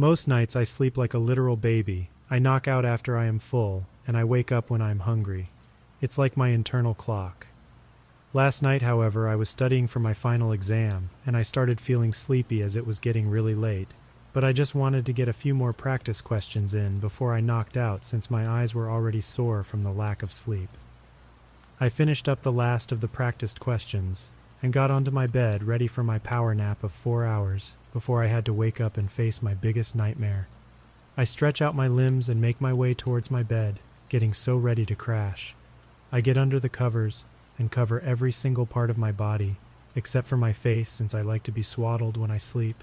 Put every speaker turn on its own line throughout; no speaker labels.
Most nights I sleep like a literal baby. I knock out after I am full, and I wake up when I am hungry. It's like my internal clock. Last night, however, I was studying for my final exam, and I started feeling sleepy as it was getting really late. But I just wanted to get a few more practice questions in before I knocked out since my eyes were already sore from the lack of sleep. I finished up the last of the practiced questions and got onto my bed ready for my power nap of four hours before I had to wake up and face my biggest nightmare. I stretch out my limbs and make my way towards my bed, getting so ready to crash. I get under the covers and cover every single part of my body, except for my face since I like to be swaddled when I sleep.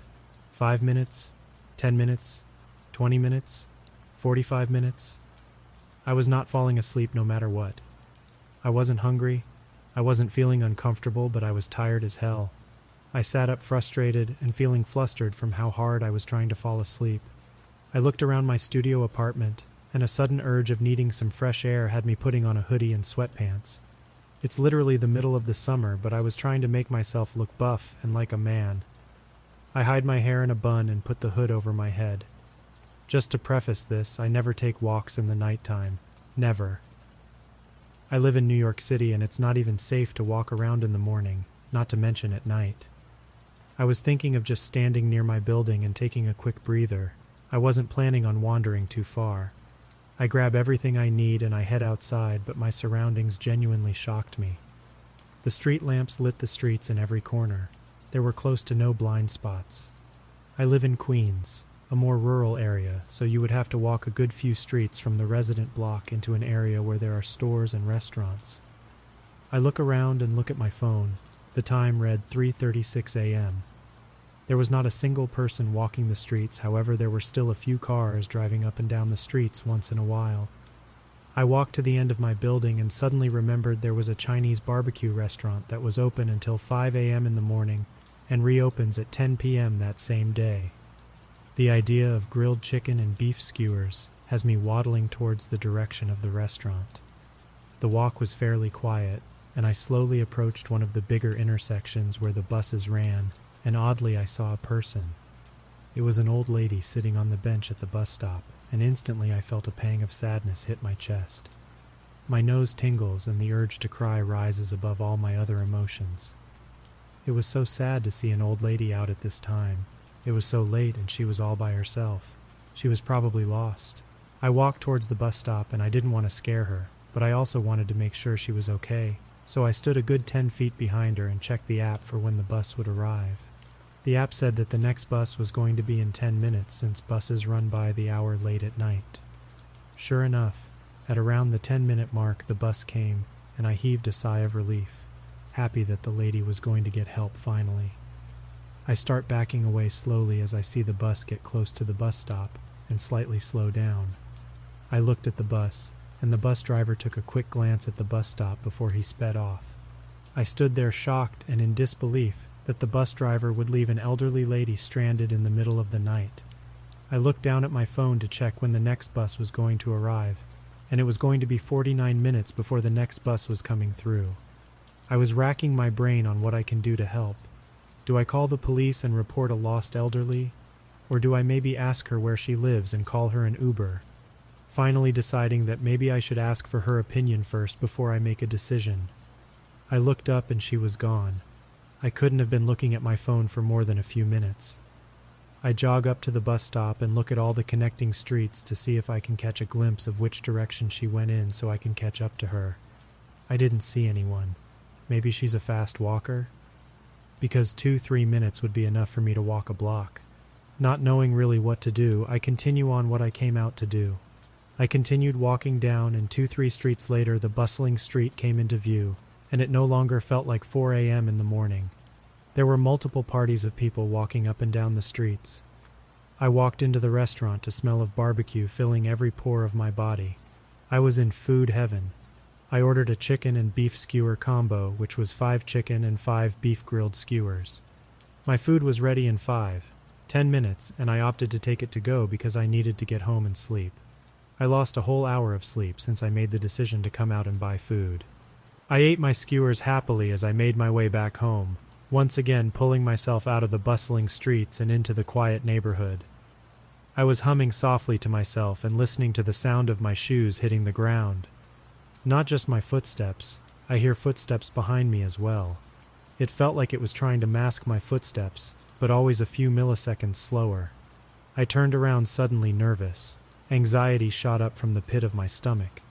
Five minutes, ten minutes, twenty minutes, forty-five minutes. I was not falling asleep no matter what. I wasn't hungry. I wasn't feeling uncomfortable, but I was tired as hell. I sat up frustrated and feeling flustered from how hard I was trying to fall asleep. I looked around my studio apartment, and a sudden urge of needing some fresh air had me putting on a hoodie and sweatpants. It's literally the middle of the summer, but I was trying to make myself look buff and like a man. I hide my hair in a bun and put the hood over my head. Just to preface this, I never take walks in the nighttime. Never. I live in New York City and it's not even safe to walk around in the morning, not to mention at night. I was thinking of just standing near my building and taking a quick breather. I wasn't planning on wandering too far. I grab everything I need and I head outside, but my surroundings genuinely shocked me. The street lamps lit the streets in every corner. There were close to no blind spots. I live in Queens, a more rural area, so you would have to walk a good few streets from the resident block into an area where there are stores and restaurants. I look around and look at my phone. The time read 3:36 a.m. There was not a single person walking the streets, however there were still a few cars driving up and down the streets once in a while. I walked to the end of my building and suddenly remembered there was a Chinese barbecue restaurant that was open until 5 a.m. in the morning and reopens at 10 p.m. that same day. The idea of grilled chicken and beef skewers has me waddling towards the direction of the restaurant. The walk was fairly quiet, and I slowly approached one of the bigger intersections where the buses ran, and oddly I saw a person. It was an old lady sitting on the bench at the bus stop, and instantly I felt a pang of sadness hit my chest. My nose tingles, and the urge to cry rises above all my other emotions. It was so sad to see an old lady out at this time. It was so late, and she was all by herself. She was probably lost. I walked towards the bus stop, and I didn't want to scare her, but I also wanted to make sure she was okay, so I stood a good 10 feet behind her and checked the app for when the bus would arrive. The app said that the next bus was going to be in 10 minutes since buses run by the hour late at night. Sure enough, at around the 10 minute mark, the bus came, and I heaved a sigh of relief, happy that the lady was going to get help finally. I start backing away slowly as I see the bus get close to the bus stop and slightly slow down. I looked at the bus, and the bus driver took a quick glance at the bus stop before he sped off. I stood there shocked and in disbelief that the bus driver would leave an elderly lady stranded in the middle of the night. I looked down at my phone to check when the next bus was going to arrive, and it was going to be 49 minutes before the next bus was coming through. I was racking my brain on what I can do to help. Do I call the police and report a lost elderly? Or do I maybe ask her where she lives and call her an Uber? Finally, deciding that maybe I should ask for her opinion first before I make a decision. I looked up and she was gone. I couldn't have been looking at my phone for more than a few minutes. I jog up to the bus stop and look at all the connecting streets to see if I can catch a glimpse of which direction she went in so I can catch up to her. I didn't see anyone. Maybe she's a fast walker? Because two, three minutes would be enough for me to walk a block. Not knowing really what to do, I continue on what I came out to do. I continued walking down, and two, three streets later, the bustling street came into view, and it no longer felt like 4 a.m. in the morning. There were multiple parties of people walking up and down the streets. I walked into the restaurant to smell of barbecue filling every pore of my body. I was in food heaven. I ordered a chicken and beef skewer combo, which was five chicken and five beef grilled skewers. My food was ready in five, ten minutes, and I opted to take it to go because I needed to get home and sleep. I lost a whole hour of sleep since I made the decision to come out and buy food. I ate my skewers happily as I made my way back home, once again pulling myself out of the bustling streets and into the quiet neighborhood. I was humming softly to myself and listening to the sound of my shoes hitting the ground. Not just my footsteps, I hear footsteps behind me as well. It felt like it was trying to mask my footsteps, but always a few milliseconds slower. I turned around suddenly nervous. Anxiety shot up from the pit of my stomach.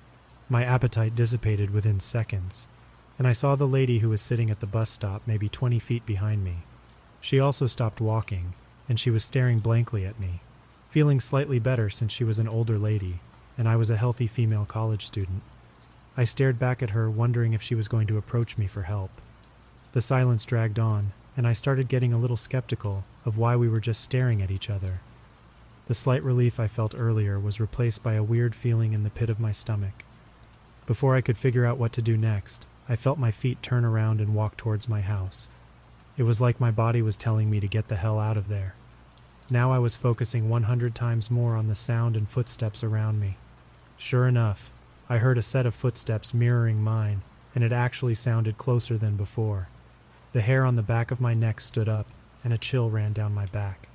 My appetite dissipated within seconds, and I saw the lady who was sitting at the bus stop maybe 20 feet behind me. She also stopped walking, and she was staring blankly at me, feeling slightly better since she was an older lady, and I was a healthy female college student. I stared back at her, wondering if she was going to approach me for help. The silence dragged on, and I started getting a little skeptical of why we were just staring at each other. The slight relief I felt earlier was replaced by a weird feeling in the pit of my stomach. Before I could figure out what to do next, I felt my feet turn around and walk towards my house. It was like my body was telling me to get the hell out of there. Now I was focusing 100 times more on the sound and footsteps around me. Sure enough, I heard a set of footsteps mirroring mine, and it actually sounded closer than before. The hair on the back of my neck stood up, and a chill ran down my back.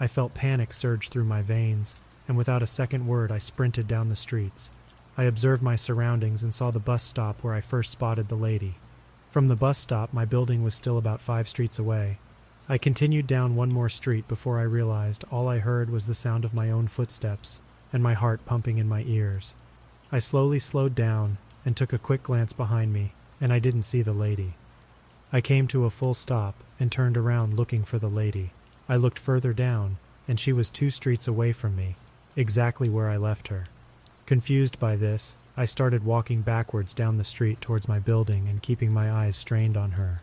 I felt panic surge through my veins, and without a second word, I sprinted down the streets. I observed my surroundings and saw the bus stop where I first spotted the lady. From the bus stop, my building was still about five streets away. I continued down one more street before I realized all I heard was the sound of my own footsteps and my heart pumping in my ears. I slowly slowed down and took a quick glance behind me, and I didn't see the lady. I came to a full stop and turned around looking for the lady. I looked further down, and she was two streets away from me, exactly where I left her. Confused by this, I started walking backwards down the street towards my building and keeping my eyes strained on her.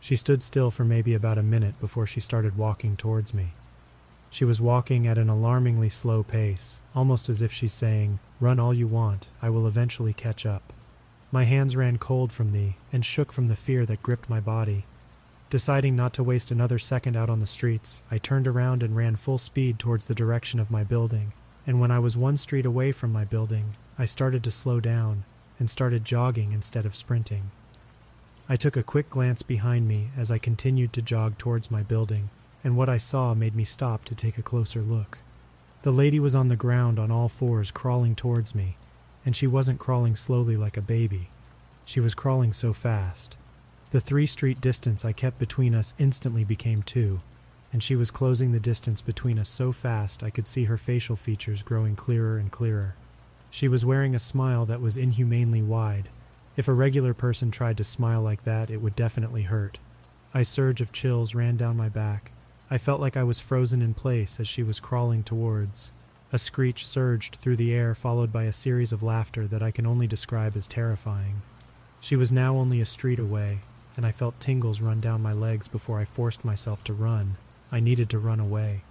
She stood still for maybe about a minute before she started walking towards me. She was walking at an alarmingly slow pace, almost as if she's saying, Run all you want, I will eventually catch up. My hands ran cold from thee and shook from the fear that gripped my body. Deciding not to waste another second out on the streets, I turned around and ran full speed towards the direction of my building. And when I was one street away from my building, I started to slow down and started jogging instead of sprinting. I took a quick glance behind me as I continued to jog towards my building and what I saw made me stop to take a closer look. The lady was on the ground on all fours, crawling towards me, and she wasn't crawling slowly like a baby. She was crawling so fast. The three street distance I kept between us instantly became two, and she was closing the distance between us so fast I could see her facial features growing clearer and clearer. She was wearing a smile that was inhumanely wide. If a regular person tried to smile like that, it would definitely hurt. A surge of chills ran down my back, I felt like I was frozen in place as she was crawling towards. A screech surged through the air, followed by a series of laughter that I can only describe as terrifying. She was now only a street away, and I felt tingles run down my legs before I forced myself to run. I needed to run away.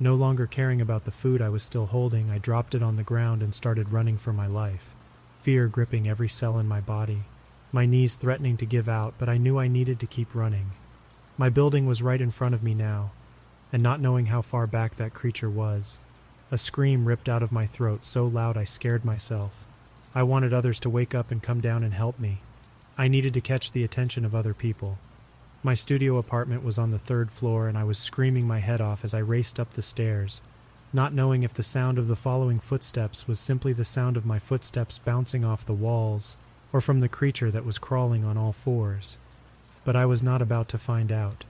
No longer caring about the food I was still holding, I dropped it on the ground and started running for my life, fear gripping every cell in my body, my knees threatening to give out, but I knew I needed to keep running. My building was right in front of me now, and not knowing how far back that creature was, a scream ripped out of my throat so loud I scared myself. I wanted others to wake up and come down and help me. I needed to catch the attention of other people. My studio apartment was on the third floor, and I was screaming my head off as I raced up the stairs, not knowing if the sound of the following footsteps was simply the sound of my footsteps bouncing off the walls, or from the creature that was crawling on all fours. but I was not about to find out.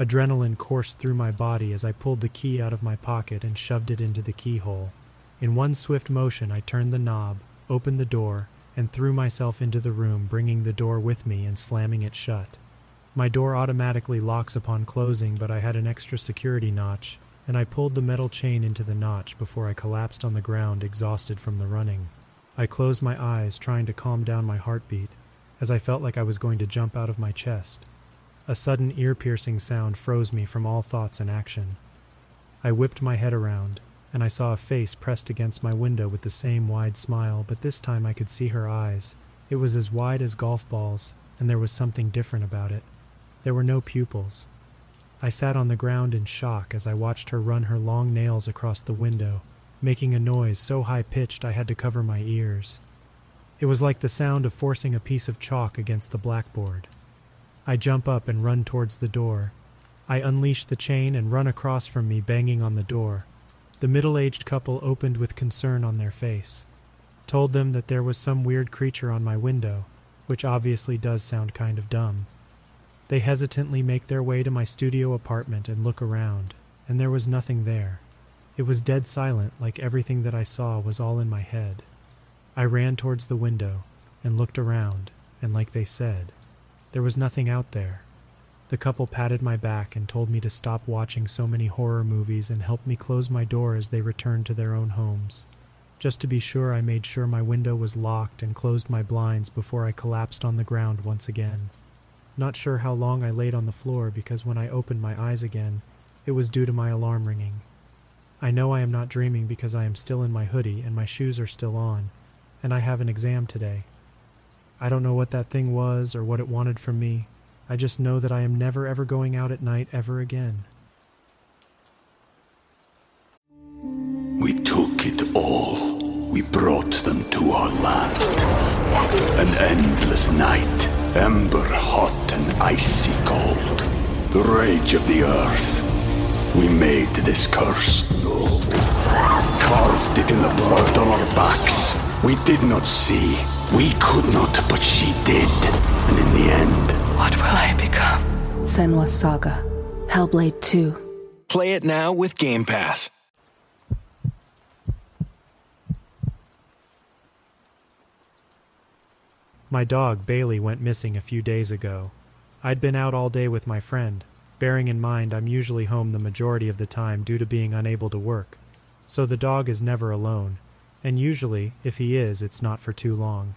Adrenaline coursed through my body as I pulled the key out of my pocket and shoved it into the keyhole. In one swift motion, I turned the knob, opened the door, and threw myself into the room, bringing the door with me and slamming it shut. My door automatically locks upon closing, but I had an extra security notch, and I pulled the metal chain into the notch before I collapsed on the ground, exhausted from the running. I closed my eyes, trying to calm down my heartbeat, as I felt like I was going to jump out of my chest. A sudden ear piercing sound froze me from all thoughts and action. I whipped my head around, and I saw a face pressed against my window with the same wide smile, but this time I could see her eyes. It was as wide as golf balls, and there was something different about it. There were no pupils. I sat on the ground in shock as I watched her run her long nails across the window, making a noise so high pitched I had to cover my ears. It was like the sound of forcing a piece of chalk against the blackboard. I jump up and run towards the door. I unleash the chain and run across from me, banging on the door. The middle aged couple opened with concern on their face. Told them that there was some weird creature on my window, which obviously does sound kind of dumb. They hesitantly make their way to my studio apartment and look around, and there was nothing there. It was dead silent, like everything that I saw was all in my head. I ran towards the window and looked around, and like they said, there was nothing out there. The couple patted my back and told me to stop watching so many horror movies and helped me close my door as they returned to their own homes. Just to be sure, I made sure my window was locked and closed my blinds before I collapsed on the ground once again. Not sure how long I laid on the floor because when I opened my eyes again, it was due to my alarm ringing. I know I am not dreaming because I am still in my hoodie and my shoes are still on, and I have an exam today. I don't know what that thing was or what it wanted from me. I just know that I am never ever going out at night ever again.
We took it all. We brought them to our land. An endless night, ember hot and icy cold. The rage of the earth. We made this curse. Carved it in the blood on our backs. We did not see. We could not, but she did. And in the end,
What will I become?
Senua's Saga. Hellblade 2.
Play it now with Game Pass.
My dog, Bailey, went missing a few days ago. I'd been out all day with my friend, bearing in mind I'm usually home the majority of the time due to being unable to work. So the dog is never alone, and usually, if he is, it's not for too long.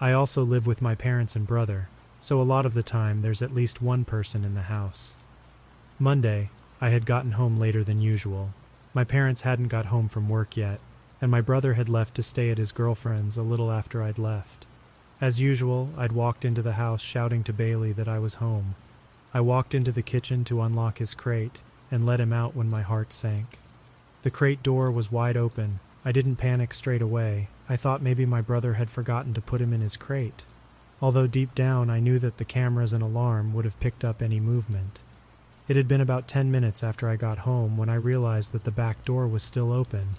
I also live with my parents and brother, so a lot of the time there's at least one person in the house. Monday, I had gotten home later than usual. My parents hadn't got home from work yet, and my brother had left to stay at his girlfriend's a little after I'd left. As usual, I'd walked into the house shouting to Bailey that I was home. I walked into the kitchen to unlock his crate and let him out when my heart sank. The crate door was wide open. I didn't panic straight away. I thought maybe my brother had forgotten to put him in his crate. Although deep down I knew that the cameras and alarm would have picked up any movement. It had been about ten minutes after I got home when I realized that the back door was still open.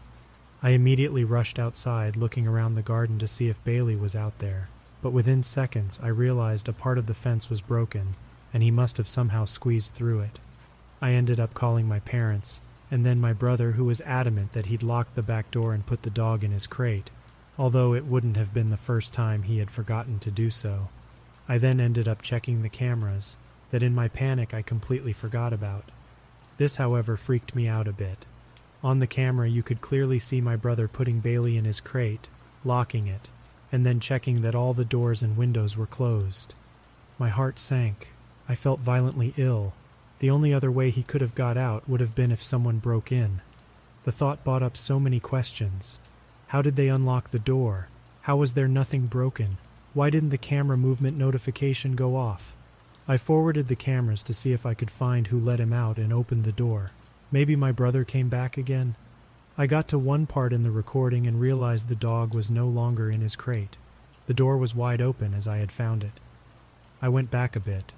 I immediately rushed outside, looking around the garden to see if Bailey was out there. But within seconds, I realized a part of the fence was broken, and he must have somehow squeezed through it. I ended up calling my parents, and then my brother, who was adamant that he'd locked the back door and put the dog in his crate, although it wouldn't have been the first time he had forgotten to do so. I then ended up checking the cameras, that in my panic I completely forgot about. This, however, freaked me out a bit. On the camera, you could clearly see my brother putting Bailey in his crate, locking it, and then checking that all the doors and windows were closed. My heart sank. I felt violently ill. The only other way he could have got out would have been if someone broke in. The thought brought up so many questions. How did they unlock the door? How was there nothing broken? Why didn't the camera movement notification go off? I forwarded the cameras to see if I could find who let him out and opened the door. Maybe my brother came back again? I got to one part in the recording and realized the dog was no longer in his crate. The door was wide open as I had found it. I went back a bit,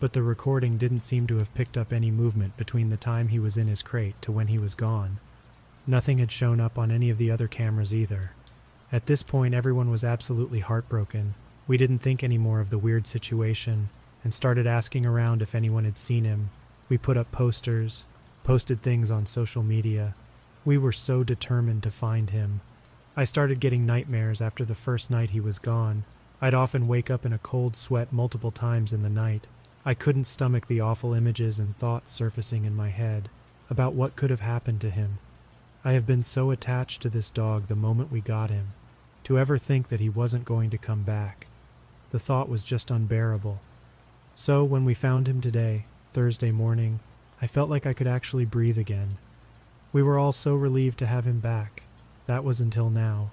but the recording didn't seem to have picked up any movement between the time he was in his crate to when he was gone. Nothing had shown up on any of the other cameras either. At this point, everyone was absolutely heartbroken. We didn't think any more of the weird situation, and started asking around if anyone had seen him. We put up posters, posted things on social media. We were so determined to find him. I started getting nightmares after the first night he was gone. I'd often wake up in a cold sweat multiple times in the night. I couldn't stomach the awful images and thoughts surfacing in my head about what could have happened to him. I have been so attached to this dog the moment we got him. To ever think that he wasn't going to come back, the thought was just unbearable. So, when we found him today, Thursday morning, I felt like I could actually breathe again. We were all so relieved to have him back. That was until now.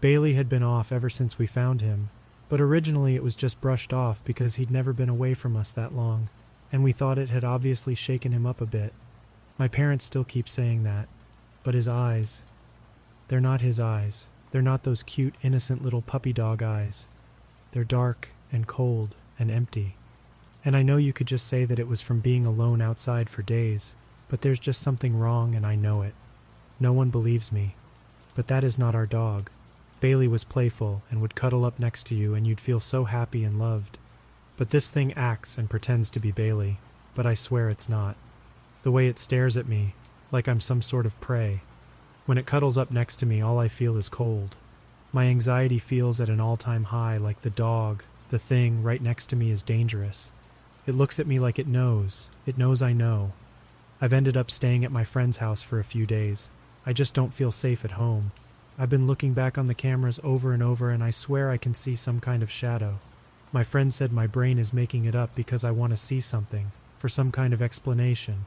Bailey had been off ever since we found him, but originally it was just brushed off because he'd never been away from us that long, and we thought it had obviously shaken him up a bit. My parents still keep saying that, but his eyes, they're not his eyes. They're not those cute, innocent little puppy dog eyes. They're dark and cold and empty. And I know you could just say that it was from being alone outside for days, but there's just something wrong and I know it. No one believes me. But that is not our dog. Bailey was playful and would cuddle up next to you, and you'd feel so happy and loved. But this thing acts and pretends to be Bailey, but I swear it's not. The way it stares at me, like I'm some sort of prey. When it cuddles up next to me, all I feel is cold. My anxiety feels at an all time high, like the dog, the thing right next to me, is dangerous. It looks at me like it knows. It knows I know. I've ended up staying at my friend's house for a few days. I just don't feel safe at home. I've been looking back on the cameras over and over, and I swear I can see some kind of shadow. My friend said my brain is making it up because I want to see something, for some kind of explanation.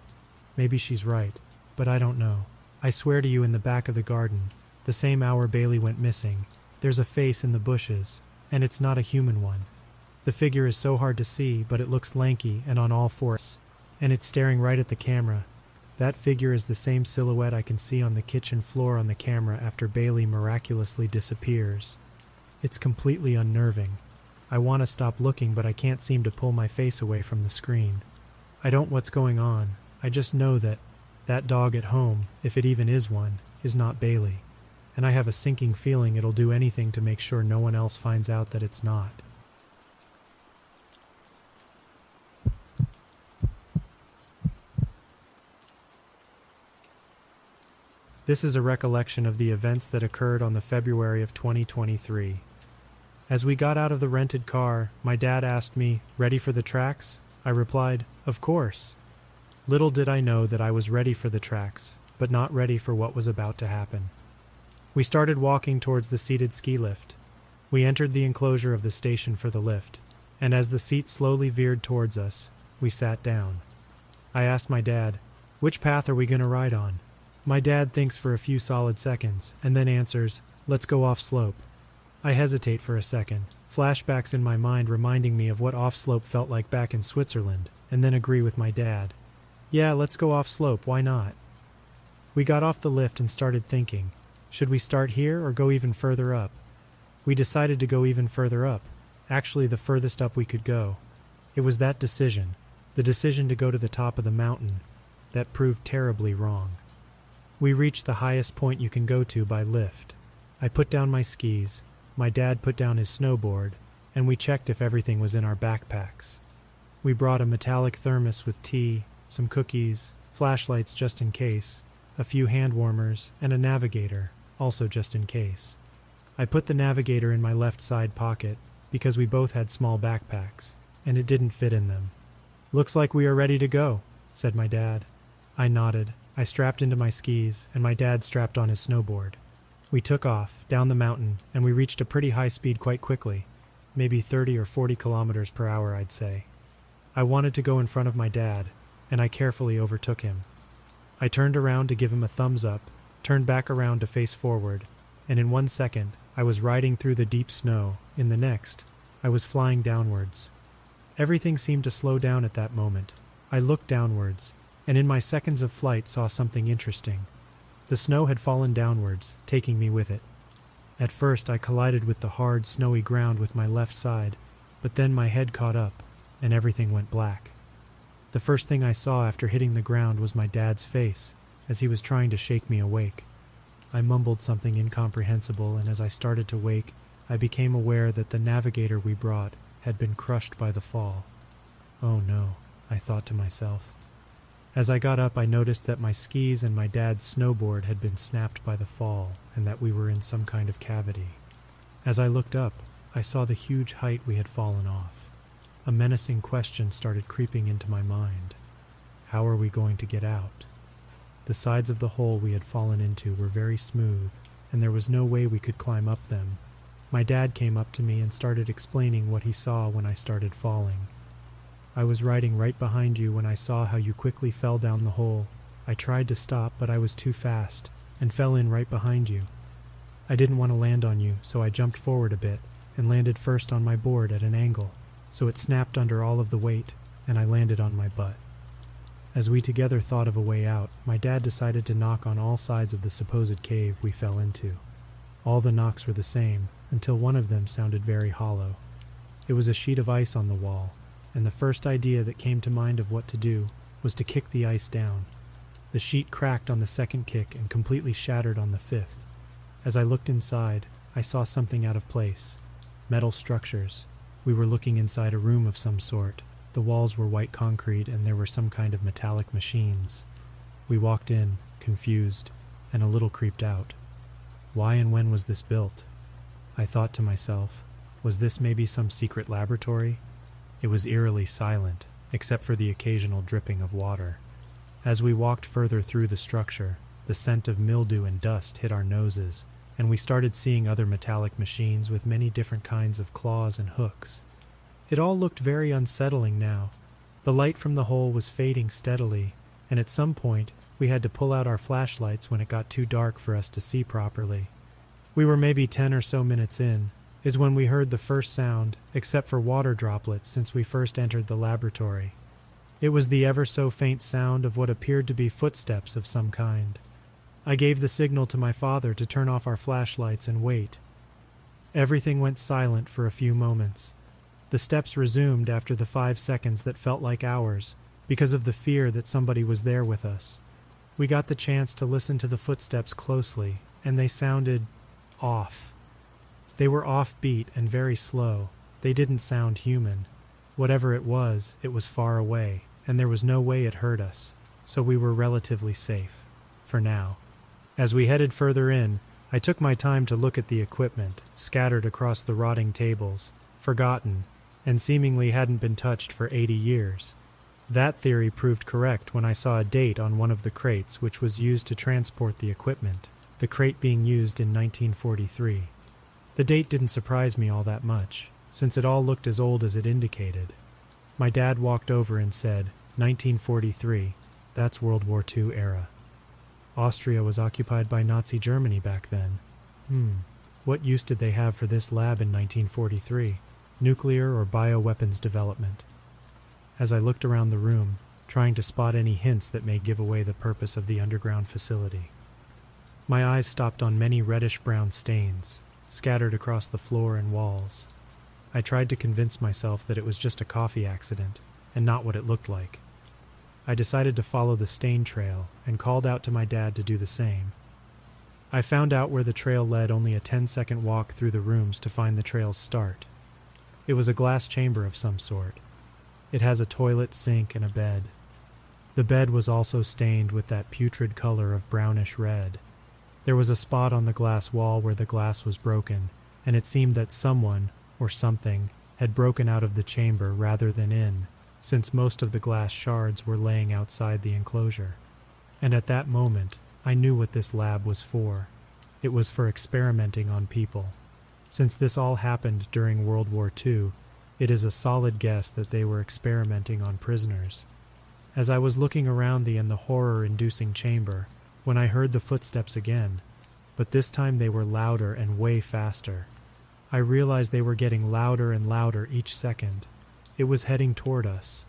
Maybe she's right but I don't know. I swear to you, in the back of the garden, the same hour Bailey went missing, there's a face in the bushes, and it's not a human one. The figure is so hard to see, but it looks lanky and on all fours, and it's staring right at the camera. That figure is the same silhouette I can see on the kitchen floor on the camera after Bailey miraculously disappears. It's completely unnerving. I want to stop looking, but I can't seem to pull my face away from the screen. I don't what's going on. I just know that that dog at home, if it even is one, is not Bailey, and I have a sinking feeling it'll do anything to make sure no one else finds out that it's not. This is a recollection of the events that occurred on the February of 2023. As we got out of the rented car, my dad asked me, Ready for the tracks? I replied, Of course. Little did I know that I was ready for the tracks, but not ready for what was about to happen. We started walking towards the seated ski lift. We entered the enclosure of the station for the lift, and as the seat slowly veered towards us, we sat down. I asked my dad, Which path are we going to ride on? My dad thinks for a few solid seconds, and then answers, Let's go off slope. I hesitate for a second, flashbacks in my mind reminding me of what off slope felt like back in Switzerland, and then agree with my dad. Yeah, let's go off slope, why not? We got off the lift and started thinking should we start here or go even further up? We decided to go even further up, actually, the furthest up we could go. It was that decision, the decision to go to the top of the mountain, that proved terribly wrong. We reached the highest point you can go to by lift. I put down my skis, my dad put down his snowboard, and we checked if everything was in our backpacks. We brought a metallic thermos with tea, some cookies, flashlights just in case, a few hand warmers, and a navigator, also just in case. I put the navigator in my left side pocket because we both had small backpacks, and it didn't fit in them. Looks like we are ready to go, said my dad. I nodded. I strapped into my skis, and my dad strapped on his snowboard. We took off, down the mountain, and we reached a pretty high speed quite quickly, maybe 30 or 40 kilometers per hour, I'd say. I wanted to go in front of my dad, and I carefully overtook him. I turned around to give him a thumbs up, turned back around to face forward, and in one second I was riding through the deep snow. In the next, I was flying downwards. Everything seemed to slow down at that moment. I looked downwards, and in my seconds of flight saw something interesting. The snow had fallen downwards, taking me with it. At first, I collided with the hard, snowy ground with my left side, but then my head caught up, and everything went black. The first thing I saw after hitting the ground was my dad's face, as he was trying to shake me awake. I mumbled something incomprehensible, and as I started to wake, I became aware that the navigator we brought had been crushed by the fall. Oh no, I thought to myself. As I got up, I noticed that my skis and my dad's snowboard had been snapped by the fall and that we were in some kind of cavity. As I looked up, I saw the huge height we had fallen off. A menacing question started creeping into my mind. How are we going to get out? The sides of the hole we had fallen into were very smooth, and there was no way we could climb up them. My dad came up to me and started explaining what he saw when I started falling. I was riding right behind you when I saw how you quickly fell down the hole. I tried to stop, but I was too fast and fell in right behind you. I didn't want to land on you, so I jumped forward a bit and landed first on my board at an angle, so it snapped under all of the weight, and I landed on my butt. As we together thought of a way out, my dad decided to knock on all sides of the supposed cave we fell into. All the knocks were the same, until one of them sounded very hollow. It was a sheet of ice on the wall, and the first idea that came to mind of what to do was to kick the ice down. The sheet cracked on the second kick and completely shattered on the fifth. As I looked inside, I saw something out of place metal structures. We were looking inside a room of some sort. The walls were white concrete and there were some kind of metallic machines. We walked in, confused, and a little creeped out. Why and when was this built? I thought to myself, was this maybe some secret laboratory? It was eerily silent, except for the occasional dripping of water. As we walked further through the structure, the scent of mildew and dust hit our noses, and we started seeing other metallic machines with many different kinds of claws and hooks. It all looked very unsettling now. The light from the hole was fading steadily, and at some point we had to pull out our flashlights when it got too dark for us to see properly. We were maybe ten or so minutes in, is when we heard the first sound, except for water droplets since we first entered the laboratory. It was the ever so faint sound of what appeared to be footsteps of some kind. I gave the signal to my father to turn off our flashlights and wait. Everything went silent for a few moments. The steps resumed after the five seconds that felt like hours because of the fear that somebody was there with us. We got the chance to listen to the footsteps closely, and they sounded off. They were offbeat and very slow. They didn't sound human. Whatever it was, it was far away, and there was no way it hurt us, so we were relatively safe. For now. As we headed further in, I took my time to look at the equipment, scattered across the rotting tables, forgotten, and seemingly hadn't been touched for 80 years. That theory proved correct when I saw a date on one of the crates which was used to transport the equipment, the crate being used in 1943. The date didn't surprise me all that much, since it all looked as old as it indicated. My dad walked over and said, 1943, that's World War II era. Austria was occupied by Nazi Germany back then. Hmm, what use did they have for this lab in 1943? Nuclear or bioweapons development? As I looked around the room, trying to spot any hints that may give away the purpose of the underground facility. My eyes stopped on many reddish brown stains, scattered across the floor and walls. I tried to convince myself that it was just a coffee accident and not what it looked like. I decided to follow the stain trail and called out to my dad to do the same. I found out where the trail led only a 10 second walk through the rooms to find the trail's start. It was a glass chamber of some sort. It has a toilet, sink, and a bed. The bed was also stained with that putrid color of brownish red. There was a spot on the glass wall where the glass was broken, and it seemed that someone, or something, had broken out of the chamber rather than in, since most of the glass shards were laying outside the enclosure. And at that moment, I knew what this lab was for. It was for experimenting on people. Since this all happened during World War II, it is a solid guess that they were experimenting on prisoners. As I was looking around the in the horror inducing chamber, when I heard the footsteps again, but this time they were louder and way faster. I realized they were getting louder and louder each second. It was heading toward us.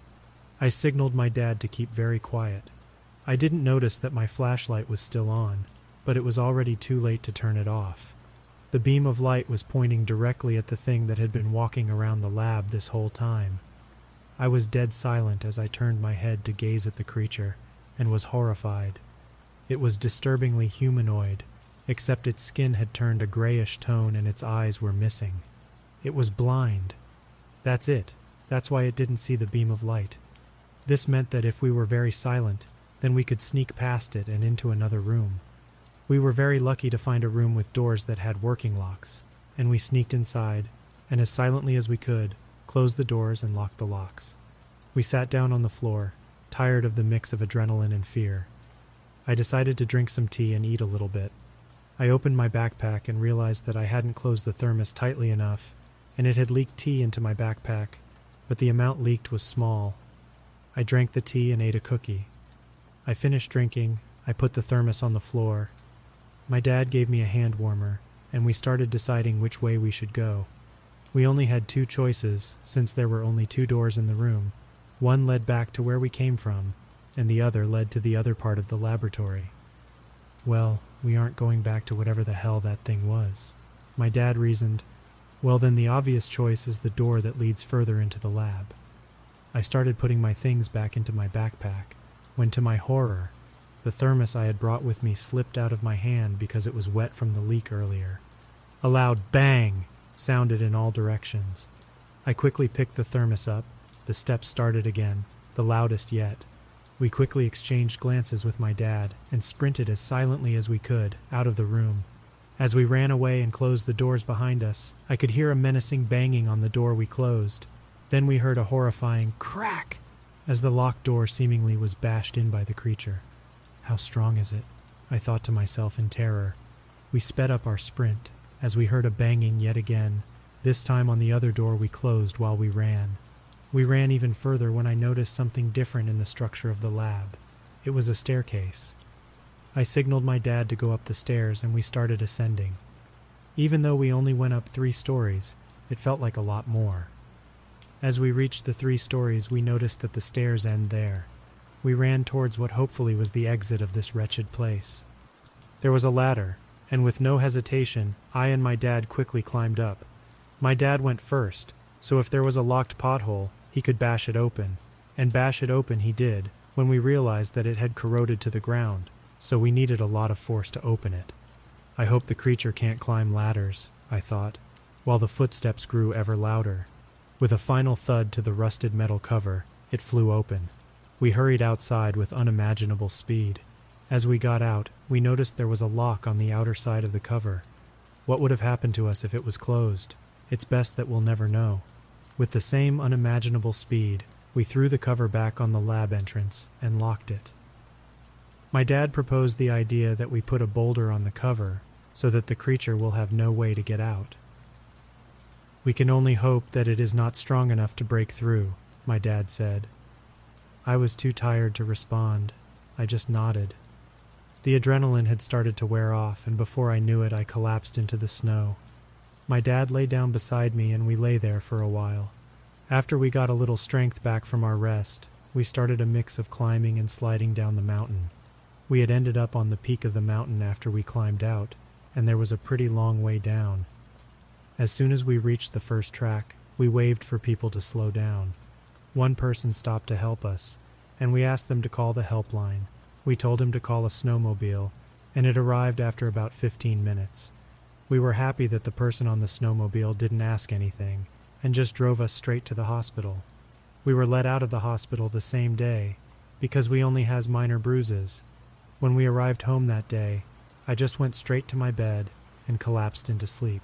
I signaled my dad to keep very quiet. I didn't notice that my flashlight was still on, but it was already too late to turn it off. The beam of light was pointing directly at the thing that had been walking around the lab this whole time. I was dead silent as I turned my head to gaze at the creature, and was horrified. It was disturbingly humanoid, except its skin had turned a grayish tone and its eyes were missing. It was blind. That's it. That's why it didn't see the beam of light. This meant that if we were very silent, then we could sneak past it and into another room. We were very lucky to find a room with doors that had working locks, and we sneaked inside, and as silently as we could, closed the doors and locked the locks. We sat down on the floor, tired of the mix of adrenaline and fear. I decided to drink some tea and eat a little bit. I opened my backpack and realized that I hadn't closed the thermos tightly enough, and it had leaked tea into my backpack, but the amount leaked was small. I drank the tea and ate a cookie. I finished drinking, I put the thermos on the floor. My dad gave me a hand warmer, and we started deciding which way we should go. We only had two choices, since there were only two doors in the room. One led back to where we came from, and the other led to the other part of the laboratory. Well, we aren't going back to whatever the hell that thing was. My dad reasoned, well, then the obvious choice is the door that leads further into the lab. I started putting my things back into my backpack, when to my horror, the thermos I had brought with me slipped out of my hand because it was wet from the leak earlier. A loud bang sounded in all directions. I quickly picked the thermos up. The steps started again, the loudest yet. We quickly exchanged glances with my dad and sprinted as silently as we could out of the room. As we ran away and closed the doors behind us, I could hear a menacing banging on the door we closed. Then we heard a horrifying crack as the locked door seemingly was bashed in by the creature. How strong is it? I thought to myself in terror. We sped up our sprint as we heard a banging yet again, this time on the other door we closed while we ran. We ran even further when I noticed something different in the structure of the lab. It was a staircase. I signaled my dad to go up the stairs and we started ascending. Even though we only went up three stories, it felt like a lot more. As we reached the three stories, we noticed that the stairs end there. We ran towards what hopefully was the exit of this wretched place. There was a ladder, and with no hesitation, I and my dad quickly climbed up. My dad went first, so if there was a locked pothole, he could bash it open, and bash it open he did when we realized that it had corroded to the ground, so we needed a lot of force to open it. I hope the creature can't climb ladders, I thought, while the footsteps grew ever louder. With a final thud to the rusted metal cover, it flew open. We hurried outside with unimaginable speed. As we got out, we noticed there was a lock on the outer side of the cover. What would have happened to us if it was closed? It's best that we'll never know. With the same unimaginable speed, we threw the cover back on the lab entrance and locked it. My dad proposed the idea that we put a boulder on the cover so that the creature will have no way to get out. We can only hope that it is not strong enough to break through, my dad said. I was too tired to respond. I just nodded. The adrenaline had started to wear off, and before I knew it, I collapsed into the snow. My dad lay down beside me and we lay there for a while. After we got a little strength back from our rest, we started a mix of climbing and sliding down the mountain. We had ended up on the peak of the mountain after we climbed out, and there was a pretty long way down. As soon as we reached the first track, we waved for people to slow down. One person stopped to help us, and we asked them to call the helpline. We told him to call a snowmobile, and it arrived after about 15 minutes. We were happy that the person on the snowmobile didn't ask anything and just drove us straight to the hospital. We were let out of the hospital the same day because we only has minor bruises. When we arrived home that day, I just went straight to my bed and collapsed into sleep.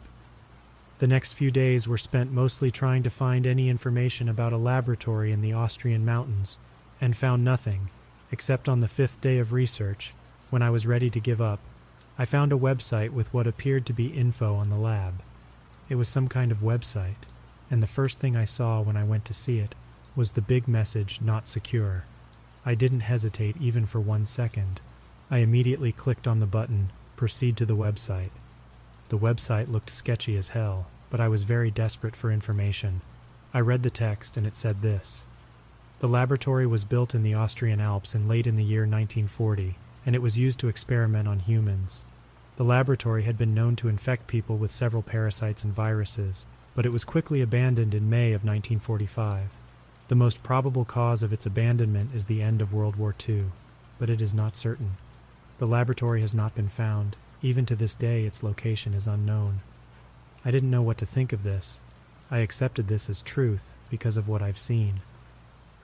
The next few days were spent mostly trying to find any information about a laboratory in the Austrian mountains and found nothing, except on the fifth day of research, when I was ready to give up I found a website with what appeared to be info on the lab. It was some kind of website, and the first thing I saw when I went to see it was the big message not secure. I didn't hesitate even for one second. I immediately clicked on the button, proceed to the website. The website looked sketchy as hell, but I was very desperate for information. I read the text and it said this The laboratory was built in the Austrian Alps in late in the year 1940 and it was used to experiment on humans. The laboratory had been known to infect people with several parasites and viruses, but it was quickly abandoned in May of 1945. The most probable cause of its abandonment is the end of World War II, but it is not certain. The laboratory has not been found. Even to this day, its location is unknown. I didn't know what to think of this. I accepted this as truth because of what I've seen.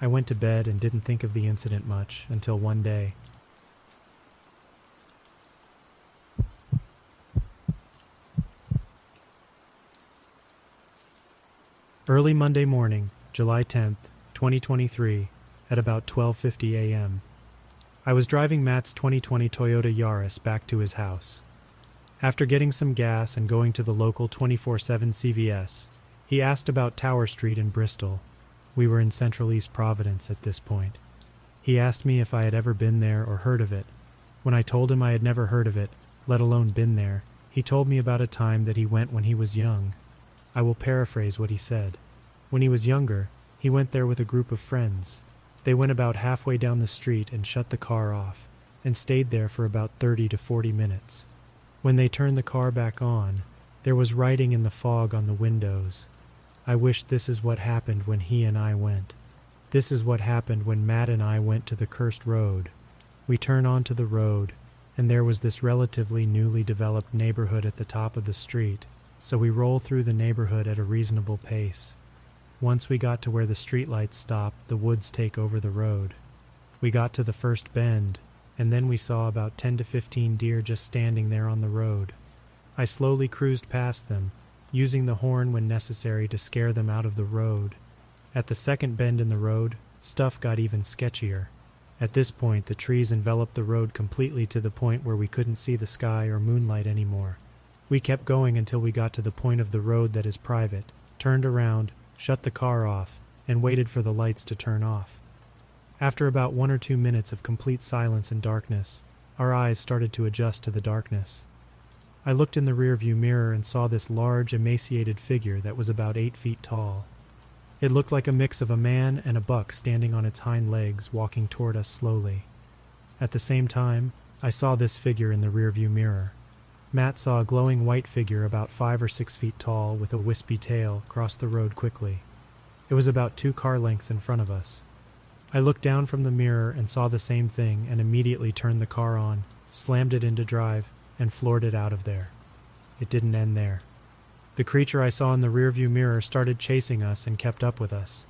I went to bed and didn't think of the incident much until one day. Early Monday morning, July 10th, 2023, at about 12:50 a.m. I was driving Matt's 2020 Toyota Yaris back to his house. After getting some gas and going to the local 24/7 CVS, he asked about Tower Street in Bristol. We were in Central East Providence at this point. He asked me if I had ever been there or heard of it. When I told him I had never heard of it, let alone been there, he told me about a time that he went when he was young I will paraphrase what he said. When he was younger, he went there with a group of friends. They went about halfway down the street and shut the car off, and stayed there for about 30 to 40 minutes. When they turned the car back on, there was writing in the fog on the windows. I wish this is what happened when he and I went. This is what happened when Matt and I went to the cursed road. We turn onto the road, and there was this relatively newly developed neighborhood at the top of the street so we roll through the neighborhood at a reasonable pace. Once we got to where the streetlights stop, the woods take over the road. We got to the first bend, and then we saw about 10 to 15 deer just standing there on the road. I slowly cruised past them, using the horn when necessary to scare them out of the road. At the second bend in the road, stuff got even sketchier. At this point, the trees enveloped the road completely to the point where we couldn't see the sky or moonlight anymore. We kept going until we got to the point of the road that is private, turned around, shut the car off, and waited for the lights to turn off. After about one or two minutes of complete silence and darkness, our eyes started to adjust to the darkness. I looked in the rearview mirror and saw this large, emaciated figure that was about eight feet tall. It looked like a mix of a man and a buck standing on its hind legs, walking toward us slowly. At the same time, I saw this figure in the rearview mirror. Matt saw a glowing white figure about five or six feet tall with a wispy tail cross the road quickly. It was about two car lengths in front of us. I looked down from the mirror and saw the same thing and immediately turned the car on, slammed it into drive, and floored it out of there. It didn't end there. The creature I saw in the rearview mirror started chasing us and kept up with us.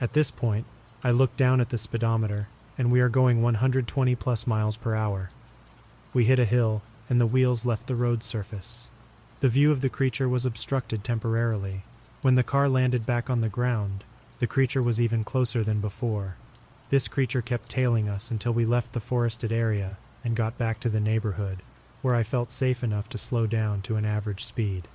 At this point, I looked down at the speedometer, and we are going 120 plus miles per hour. We hit a hill and the wheels left the road surface. The view of the creature was obstructed temporarily. When the car landed back on the ground, the creature was even closer than before. This creature kept tailing us until we left the forested area and got back to the neighborhood, where I felt safe enough to slow down to an average speed.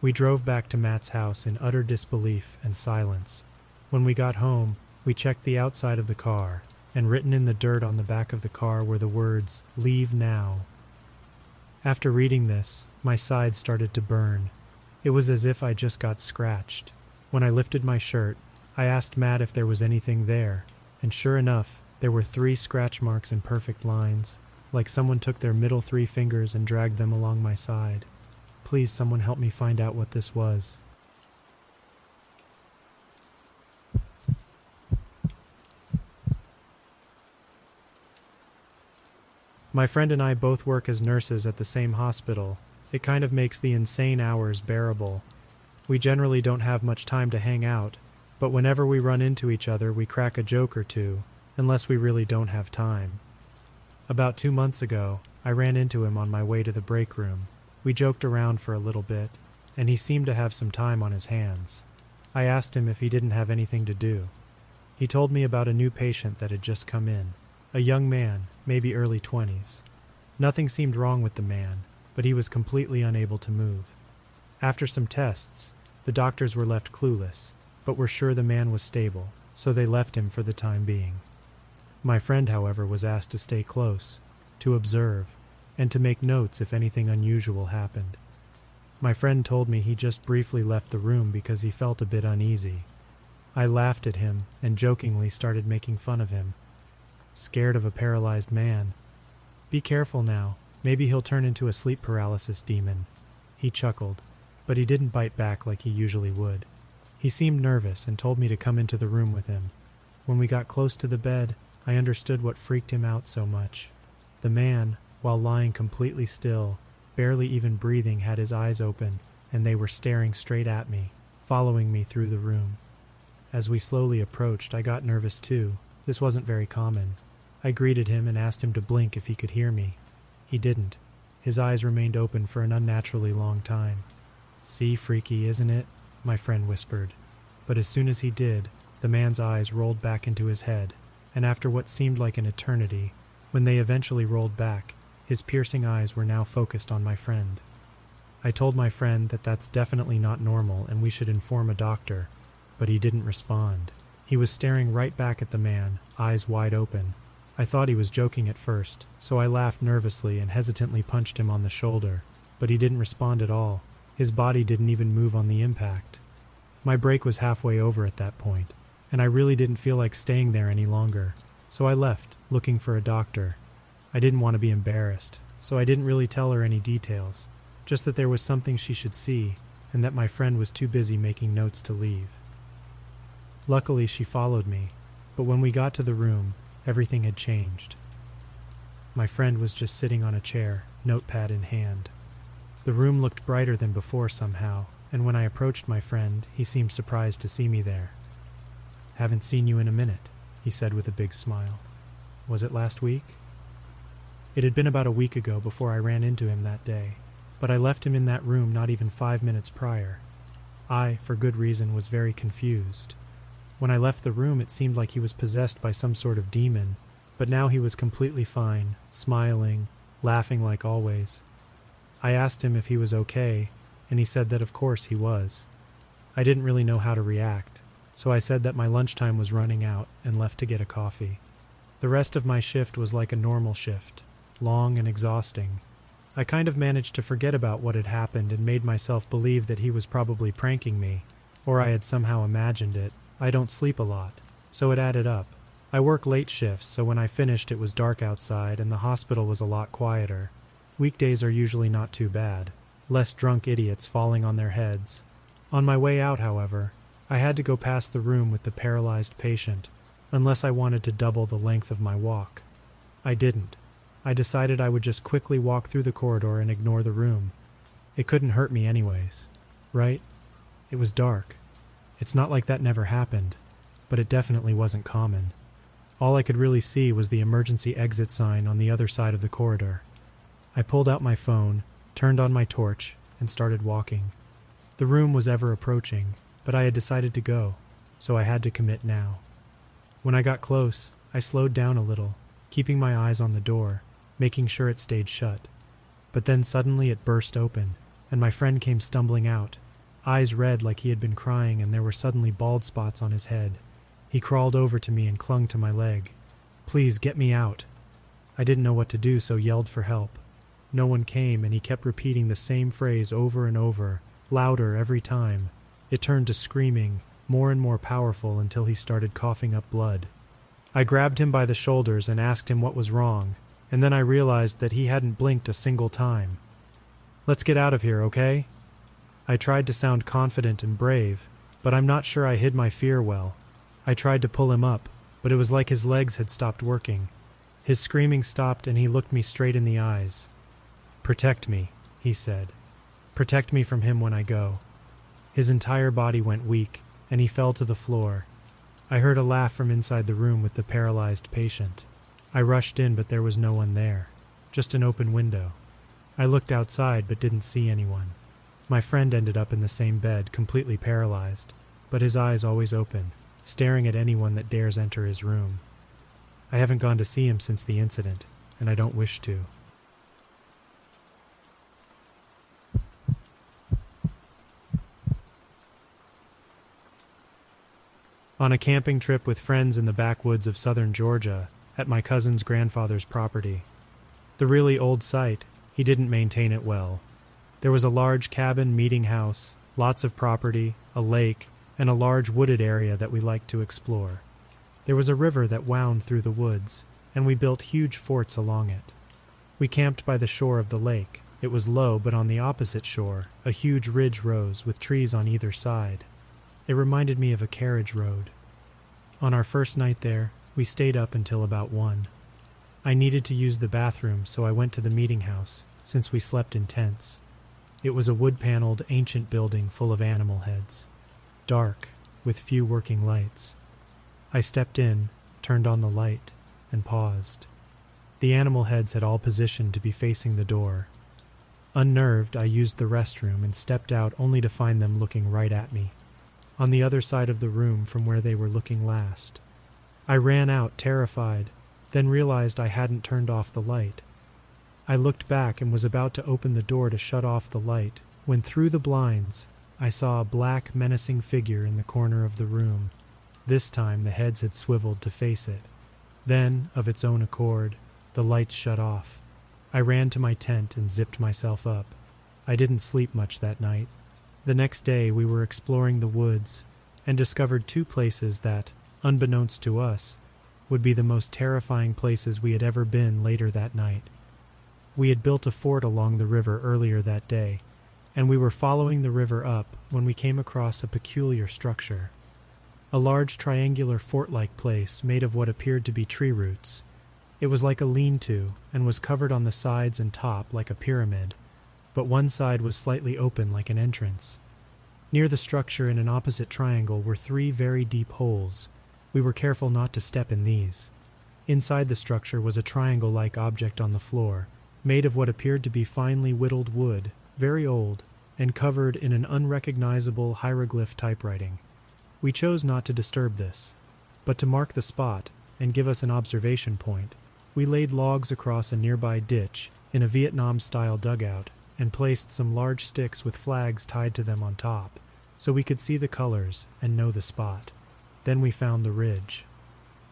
We drove back to Matt's house in utter disbelief and silence. When we got home, we checked the outside of the car, and written in the dirt on the back of the car were the words, Leave now. After reading this, my side started to burn. It was as if I just got scratched. When I lifted my shirt, I asked Matt if there was anything there, and sure enough, there were three scratch marks in perfect lines, like someone took their middle three fingers and dragged them along my side. Please, someone help me find out what this was. My friend and I both work as nurses at the same hospital. It kind of makes the insane hours bearable. We generally don't have much time to hang out, but whenever we run into each other, we crack a joke or two, unless we really don't have time. About two months ago, I ran into him on my way to the break room. We joked around for a little bit, and he seemed to have some time on his hands. I asked him if he didn't have anything to do. He told me about a new patient that had just come in. A young man, maybe early 20s. Nothing seemed wrong with the man, but he was completely unable to move. After some tests, the doctors were left clueless, but were sure the man was stable, so they left him for the time being. My friend, however, was asked to stay close, to observe, and to make notes if anything unusual happened. My friend told me he just briefly left the room because he felt a bit uneasy. I laughed at him and jokingly started making fun of him scared of a paralyzed man. Be careful now. Maybe he'll turn into a sleep paralysis demon. He chuckled, but he didn't bite back like he usually would. He seemed nervous and told me to come into the room with him. When we got close to the bed, I understood what freaked him out so much. The man, while lying completely still, barely even breathing, had his eyes open, and they were staring straight at me, following me through the room. As we slowly approached, I got nervous too. This wasn't very common. I greeted him and asked him to blink if he could hear me. He didn't. His eyes remained open for an unnaturally long time. See, freaky, isn't it? My friend whispered. But as soon as he did, the man's eyes rolled back into his head, and after what seemed like an eternity, when they eventually rolled back, his piercing eyes were now focused on my friend. I told my friend that that's definitely not normal and we should inform a doctor, but he didn't respond. He was staring right back at the man, eyes wide open. I thought he was joking at first, so I laughed nervously and hesitantly punched him on the shoulder, but he didn't respond at all. His body didn't even move on the impact. My break was halfway over at that point, and I really didn't feel like staying there any longer, so I left, looking for a doctor. I didn't want to be embarrassed, so I didn't really tell her any details, just that there was something she should see, and that my friend was too busy making notes to leave. Luckily, she followed me, but when we got to the room, everything had changed. My friend was just sitting on a chair, notepad in hand. The room looked brighter than before somehow, and when I approached my friend, he seemed surprised to see me there. Haven't seen you in a minute, he said with a big smile. Was it last week? It had been about a week ago before I ran into him that day, but I left him in that room not even five minutes prior. I, for good reason, was very confused. When I left the room, it seemed like he was possessed by some sort of demon, but now he was completely fine, smiling, laughing like always. I asked him if he was okay, and he said that of course he was. I didn't really know how to react, so I said that my lunchtime was running out and left to get a coffee. The rest of my shift was like a normal shift, long and exhausting. I kind of managed to forget about what had happened and made myself believe that he was probably pranking me, or I had somehow imagined it. I don't sleep a lot, so it added up. I work late shifts, so when I finished, it was dark outside and the hospital was a lot quieter. Weekdays are usually not too bad less drunk idiots falling on their heads. On my way out, however, I had to go past the room with the paralyzed patient, unless I wanted to double the length of my walk. I didn't. I decided I would just quickly walk through the corridor and ignore the room. It couldn't hurt me, anyways. Right? It was dark. It's not like that never happened, but it definitely wasn't common. All I could really see was the emergency exit sign on the other side of the corridor. I pulled out my phone turned on my torch, and started walking. The room was ever approaching, but I had decided to go, so I had to commit now. When I got close, I slowed down a little, keeping my eyes on the door, making sure it stayed shut. But then suddenly it burst open, and my friend came stumbling out, eyes red like he had been crying, and there were suddenly bald spots on his head. He crawled over to me and clung to my leg. Please get me out. I didn't know what to do, so yelled for help. No one came, and he kept repeating the same phrase over and over, louder every time. It turned to screaming, more and more powerful until he started coughing up blood. I grabbed him by the shoulders and asked him what was wrong, and then I realized that he hadn't blinked a single time. Let's get out of here, okay? I tried to sound confident and brave, but I'm not sure I hid my fear well. I tried to pull him up, but it was like his legs had stopped working. His screaming stopped and he looked me straight in the eyes. Protect me, he said. Protect me from him when I go. His entire body went weak, and he fell to the floor. I heard a laugh from inside the room with the paralyzed patient. I rushed in, but there was no one there, just an open window. I looked outside, but didn't see anyone. My friend ended up in the same bed, completely paralyzed, but his eyes always open, staring at anyone that dares enter his room. I haven't gone to see him since the incident, and I don't wish to. on a camping trip with friends in the backwoods of southern Georgia at my cousin's grandfather's property. The really old site, he didn't maintain it well. There was a large cabin meeting house, lots of property, a lake, and a large wooded area that we liked to explore. There was a river that wound through the woods, and we built huge forts along it. We camped by the shore of the lake. It was low, but on the opposite shore, a huge ridge rose with trees on either side. It reminded me of a carriage road. On our first night there, we stayed up until about one. I needed to use the bathroom, so I went to the meeting house, since we slept in tents. It was a wood paneled, ancient building full of animal heads. Dark, with few working lights. I stepped in, turned on the light, and paused. The animal heads had all positioned to be facing the door. Unnerved, I used the restroom and stepped out only to find them looking right at me, on the other side of the room from where they were looking last. I ran out, terrified, then realized I hadn't turned off the light. I looked back and was about to open the door to shut off the light when through the blinds I saw a black, menacing figure in the corner of the room. This time the heads had swiveled to face it. Then, of its own accord, the lights shut off. I ran to my tent and zipped myself up. I didn't sleep much that night. The next day we were exploring the woods and discovered two places that, unbeknownst to us, would be the most terrifying places we had ever been later that night. We had built a fort along the river earlier that day, and we were following the river up when we came across a peculiar structure. A large triangular fort like place made of what appeared to be tree roots. It was like a lean to and was covered on the sides and top like a pyramid, but one side was slightly open like an entrance. Near the structure in an opposite triangle were three very deep holes. We were careful not to step in these. Inside the structure was a triangle like object on the floor, made of what appeared to be finely whittled wood, very old, and covered in an unrecognizable hieroglyph typewriting. We chose not to disturb this, but to mark the spot and give us an observation point, we laid logs across a nearby ditch in a Vietnam style dugout and placed some large sticks with flags tied to them on top, so we could see the colors and know the spot. Then we found the ridge.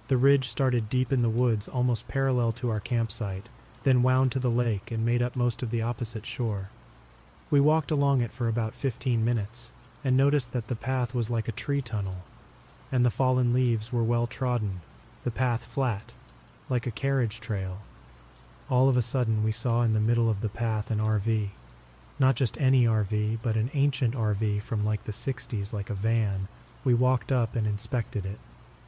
The ridge started deep in the woods almost parallel to our campsite then wound to the lake and made up most of the opposite shore. We walked along it for about 15 minutes and noticed that the path was like a tree tunnel, and the fallen leaves were well trodden, the path flat, like a carriage trail. All of a sudden, we saw in the middle of the path an RV. Not just any RV, but an ancient RV from like the 60s, like a van. We walked up and inspected it.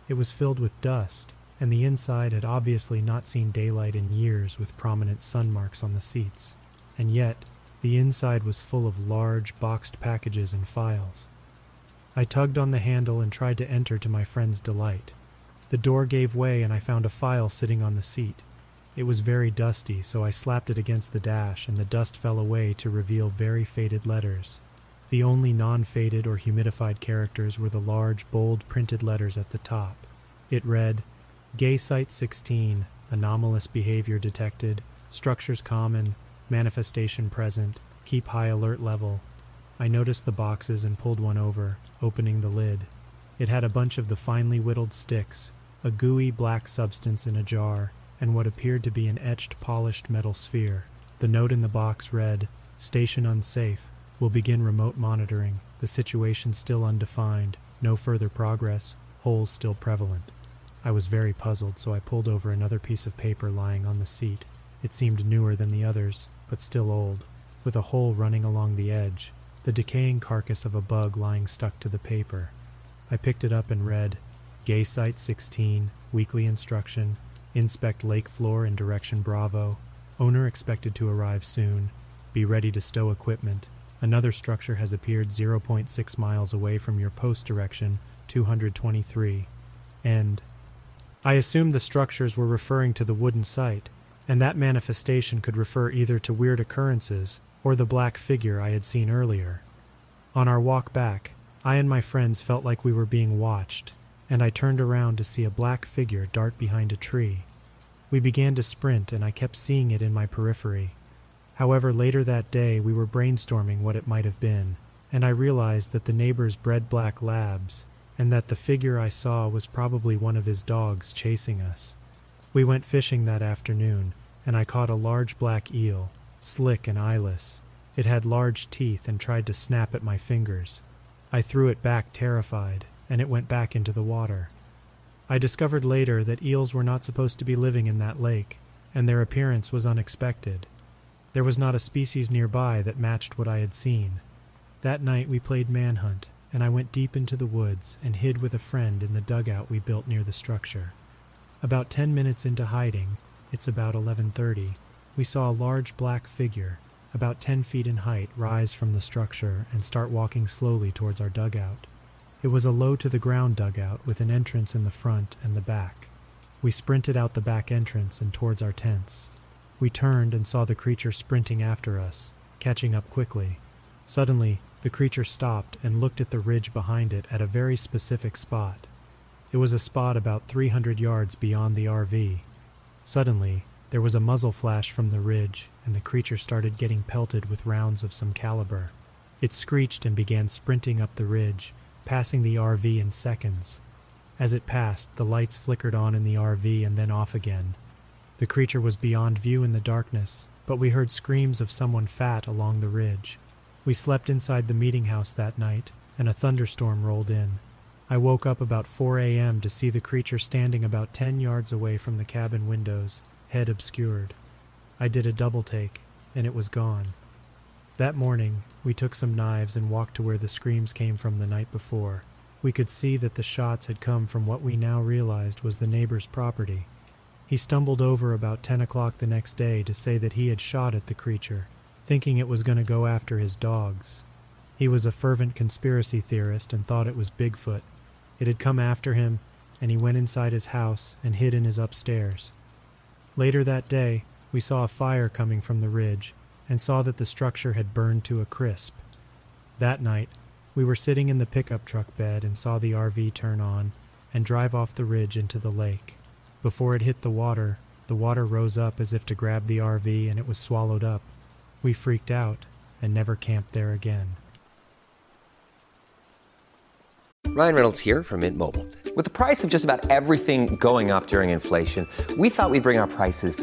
It was filled with dust, and the inside had obviously not seen daylight in years with prominent sun marks on the seats. And yet, the inside was full of large, boxed packages and files. I tugged on the handle and tried to enter to my friend's delight. The door gave way and I found a file sitting on the seat. It was very dusty, so I slapped it against the dash and the dust fell away to reveal very faded letters. The only non faded or humidified characters were the large, bold printed letters at the top. It read, Gay Site 16, anomalous behavior detected, structures common, manifestation present, keep high alert level. I noticed the boxes and pulled one over, opening the lid. It had a bunch of the finely whittled sticks, a gooey black substance in a jar, and what appeared to be an etched polished metal sphere. The note in the box read, Station unsafe. Will begin remote monitoring. The situation still undefined. No further progress. Holes still prevalent. I was very puzzled, so I pulled over another piece of paper lying on the seat. It seemed newer than the others, but still old, with a hole running along the edge, the decaying carcass of a bug lying stuck to the paper. I picked it up and read Gay Site 16, weekly instruction, inspect lake floor in direction Bravo, owner expected to arrive soon, be ready to stow equipment. Another structure has appeared 0.6 miles away from your post direction 223. End. I assumed the structures were referring to the wooden site, and that manifestation could refer either to weird occurrences or the black figure I had seen earlier. On our walk back, I and my friends felt like we were being watched, and I turned around to see a black figure dart behind a tree. We began to sprint, and I kept seeing it in my periphery. However, later that day, we were brainstorming what it might have been, and I realized that the neighbors bred black labs and that the figure I saw was probably one of his dogs chasing us. We went fishing that afternoon, and I caught a large black eel, slick and eyeless. It had large teeth and tried to snap at my fingers. I threw it back terrified, and it went back into the water. I discovered later that eels were not supposed to be living in that lake, and their appearance was unexpected. There was not a species nearby that matched what I had seen. That night we played manhunt, and I went deep into the woods and hid with a friend in the dugout we built near the structure. About 10 minutes into hiding, it's about 11:30, we saw a large black figure, about 10 feet in height, rise from the structure and start walking slowly towards our dugout. It was a low to the ground dugout with an entrance in the front and the back. We sprinted out the back entrance and towards our tents. We turned and saw the creature sprinting after us, catching up quickly. Suddenly, the creature stopped and looked at the ridge behind it at a very specific spot. It was a spot about 300 yards beyond the RV. Suddenly, there was a muzzle flash from the ridge, and the creature started getting pelted with rounds of some caliber. It screeched and began sprinting up the ridge, passing the RV in seconds. As it passed, the lights flickered on in the RV and then off again. The creature was beyond view in the darkness, but we heard screams of someone fat along the ridge. We slept inside the meeting house that night, and a thunderstorm rolled in. I woke up about 4 a.m. to see the creature standing about 10 yards away from the cabin windows, head obscured. I did a double take, and it was gone. That morning, we took some knives and walked to where the screams came from the night before. We could see that the shots had come from what we now realized was the neighbor's property. He stumbled over about 10 o'clock the next day to say that he had shot at the creature, thinking it was going to go after his dogs. He was a fervent conspiracy theorist and thought it was Bigfoot. It had come after him, and he went inside his house and hid in his upstairs. Later that day, we saw a fire coming from the ridge and saw that the structure had burned to a crisp. That night, we were sitting in the pickup truck bed and saw the RV turn on and drive off the ridge into the lake. Before it hit the water, the water rose up as if to grab the RV and it was swallowed up. We freaked out and never camped there again.
Ryan Reynolds here from Mint Mobile. With the price of just about everything going up during inflation, we thought we'd bring our prices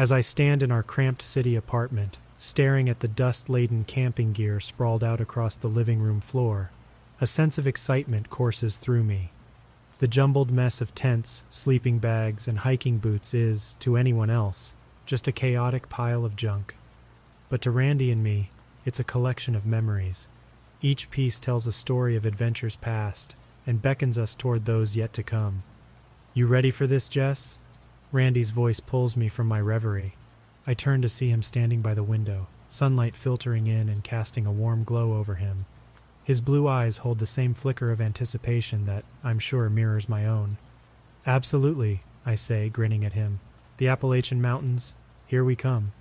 As I stand in our cramped city apartment, staring at the dust laden camping gear sprawled out across the living room floor, a sense of excitement courses through me. The jumbled mess of tents, sleeping bags, and hiking boots is, to anyone else, just a chaotic pile of junk. But to Randy and me, it's a collection of memories. Each piece tells a story of adventures past and beckons us toward those yet to come. You ready for this, Jess? Randy's voice pulls me from my reverie. I turn to see him standing by the window, sunlight filtering in and casting a warm glow over him. His blue eyes hold the same flicker of anticipation that, I'm sure, mirrors my own. Absolutely, I say, grinning at him. The Appalachian Mountains, here we come.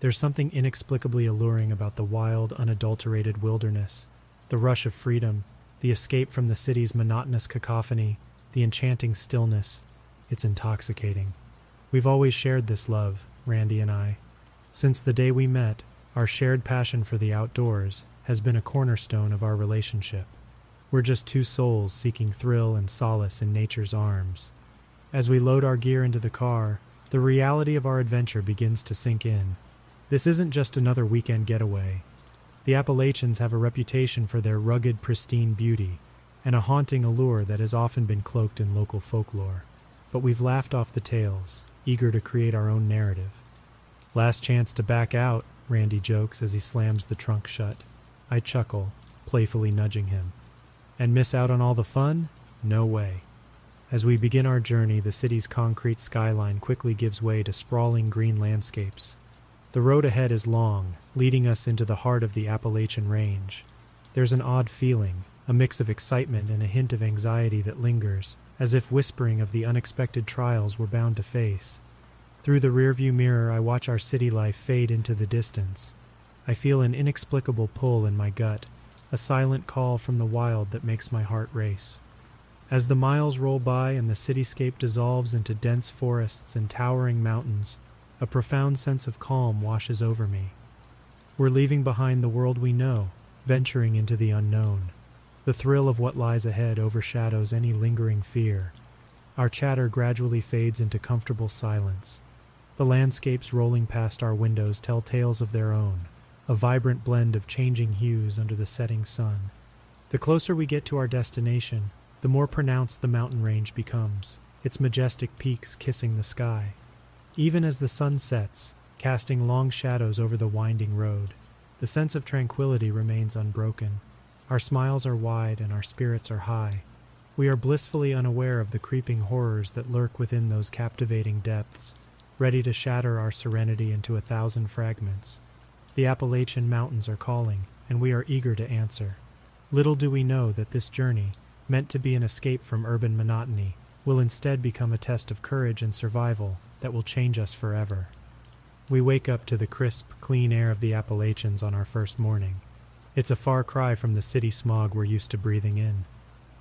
There's something inexplicably alluring about the wild, unadulterated wilderness, the rush of freedom, the escape from the city's monotonous cacophony, the enchanting stillness. It's intoxicating. We've always shared this love, Randy and I. Since the day we met, our shared passion for the outdoors has been a cornerstone of our relationship. We're just two souls seeking thrill and solace in nature's arms. As we load our gear into the car, the reality of our adventure begins to sink in. This isn't just another weekend getaway. The Appalachians have a reputation for their rugged, pristine beauty and a haunting allure that has often been cloaked in local folklore. But we've laughed off the tales, eager to create our own narrative. Last chance to back out, Randy jokes as he slams the trunk shut. I chuckle, playfully nudging him. And miss out on all the fun? No way. As we begin our journey, the city's concrete skyline quickly gives way to sprawling green landscapes. The road ahead is long, leading us into the heart of the Appalachian Range. There's an odd feeling, a mix of excitement and a hint of anxiety that lingers, as if whispering of the unexpected trials we're bound to face. Through the rearview mirror, I watch our city life fade into the distance. I feel an inexplicable pull in my gut, a silent call from the wild that makes my heart race. As the miles roll by and the cityscape dissolves into dense forests and towering mountains, a profound sense of calm washes over me. We're leaving behind the world we know, venturing into the unknown. The thrill of what lies ahead overshadows any lingering fear. Our chatter gradually fades into comfortable silence. The landscapes rolling past our windows tell tales of their own, a vibrant blend of changing hues under the setting sun. The closer we get to our destination, the more pronounced the mountain range becomes, its majestic peaks kissing the sky. Even as the sun sets, casting long shadows over the winding road, the sense of tranquility remains unbroken. Our smiles are wide and our spirits are high. We are blissfully unaware of the creeping horrors that lurk within those captivating depths, ready to shatter our serenity into a thousand fragments. The Appalachian Mountains are calling, and we are eager to answer. Little do we know that this journey, meant to be an escape from urban monotony, will instead become a test of courage and survival that will change us forever. We wake up to the crisp, clean air of the Appalachians on our first morning. It's a far cry from the city smog we're used to breathing in.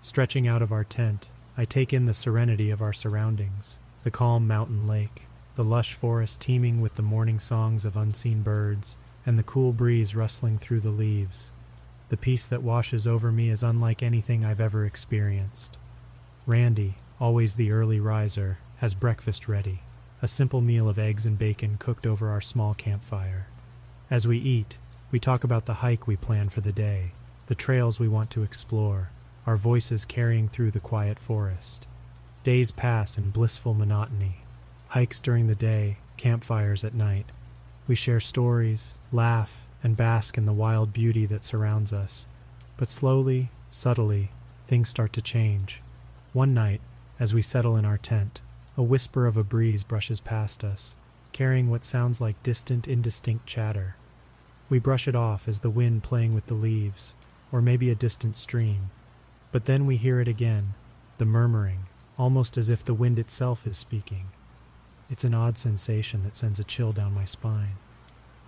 Stretching out of our tent, I take in the serenity of our surroundings the calm mountain lake, the lush forest teeming with the morning songs of unseen birds, and the cool breeze rustling through the leaves. The peace that washes over me is unlike anything I've ever experienced. Randy, always the early riser, has breakfast ready a simple meal of eggs and bacon cooked over our small campfire. As we eat, we talk about the hike we plan for the day, the trails we want to explore, our voices carrying through the quiet forest. Days pass in blissful monotony. Hikes during the day, campfires at night. We share stories, laugh, and bask in the wild beauty that surrounds us. But slowly, subtly, things start to change. One night, as we settle in our tent, a whisper of a breeze brushes past us, carrying what sounds like distant, indistinct chatter. We brush it off as the wind playing with the leaves, or maybe a distant stream. But then we hear it again, the murmuring, almost as if the wind itself is speaking. It's an odd sensation that sends a chill down my spine.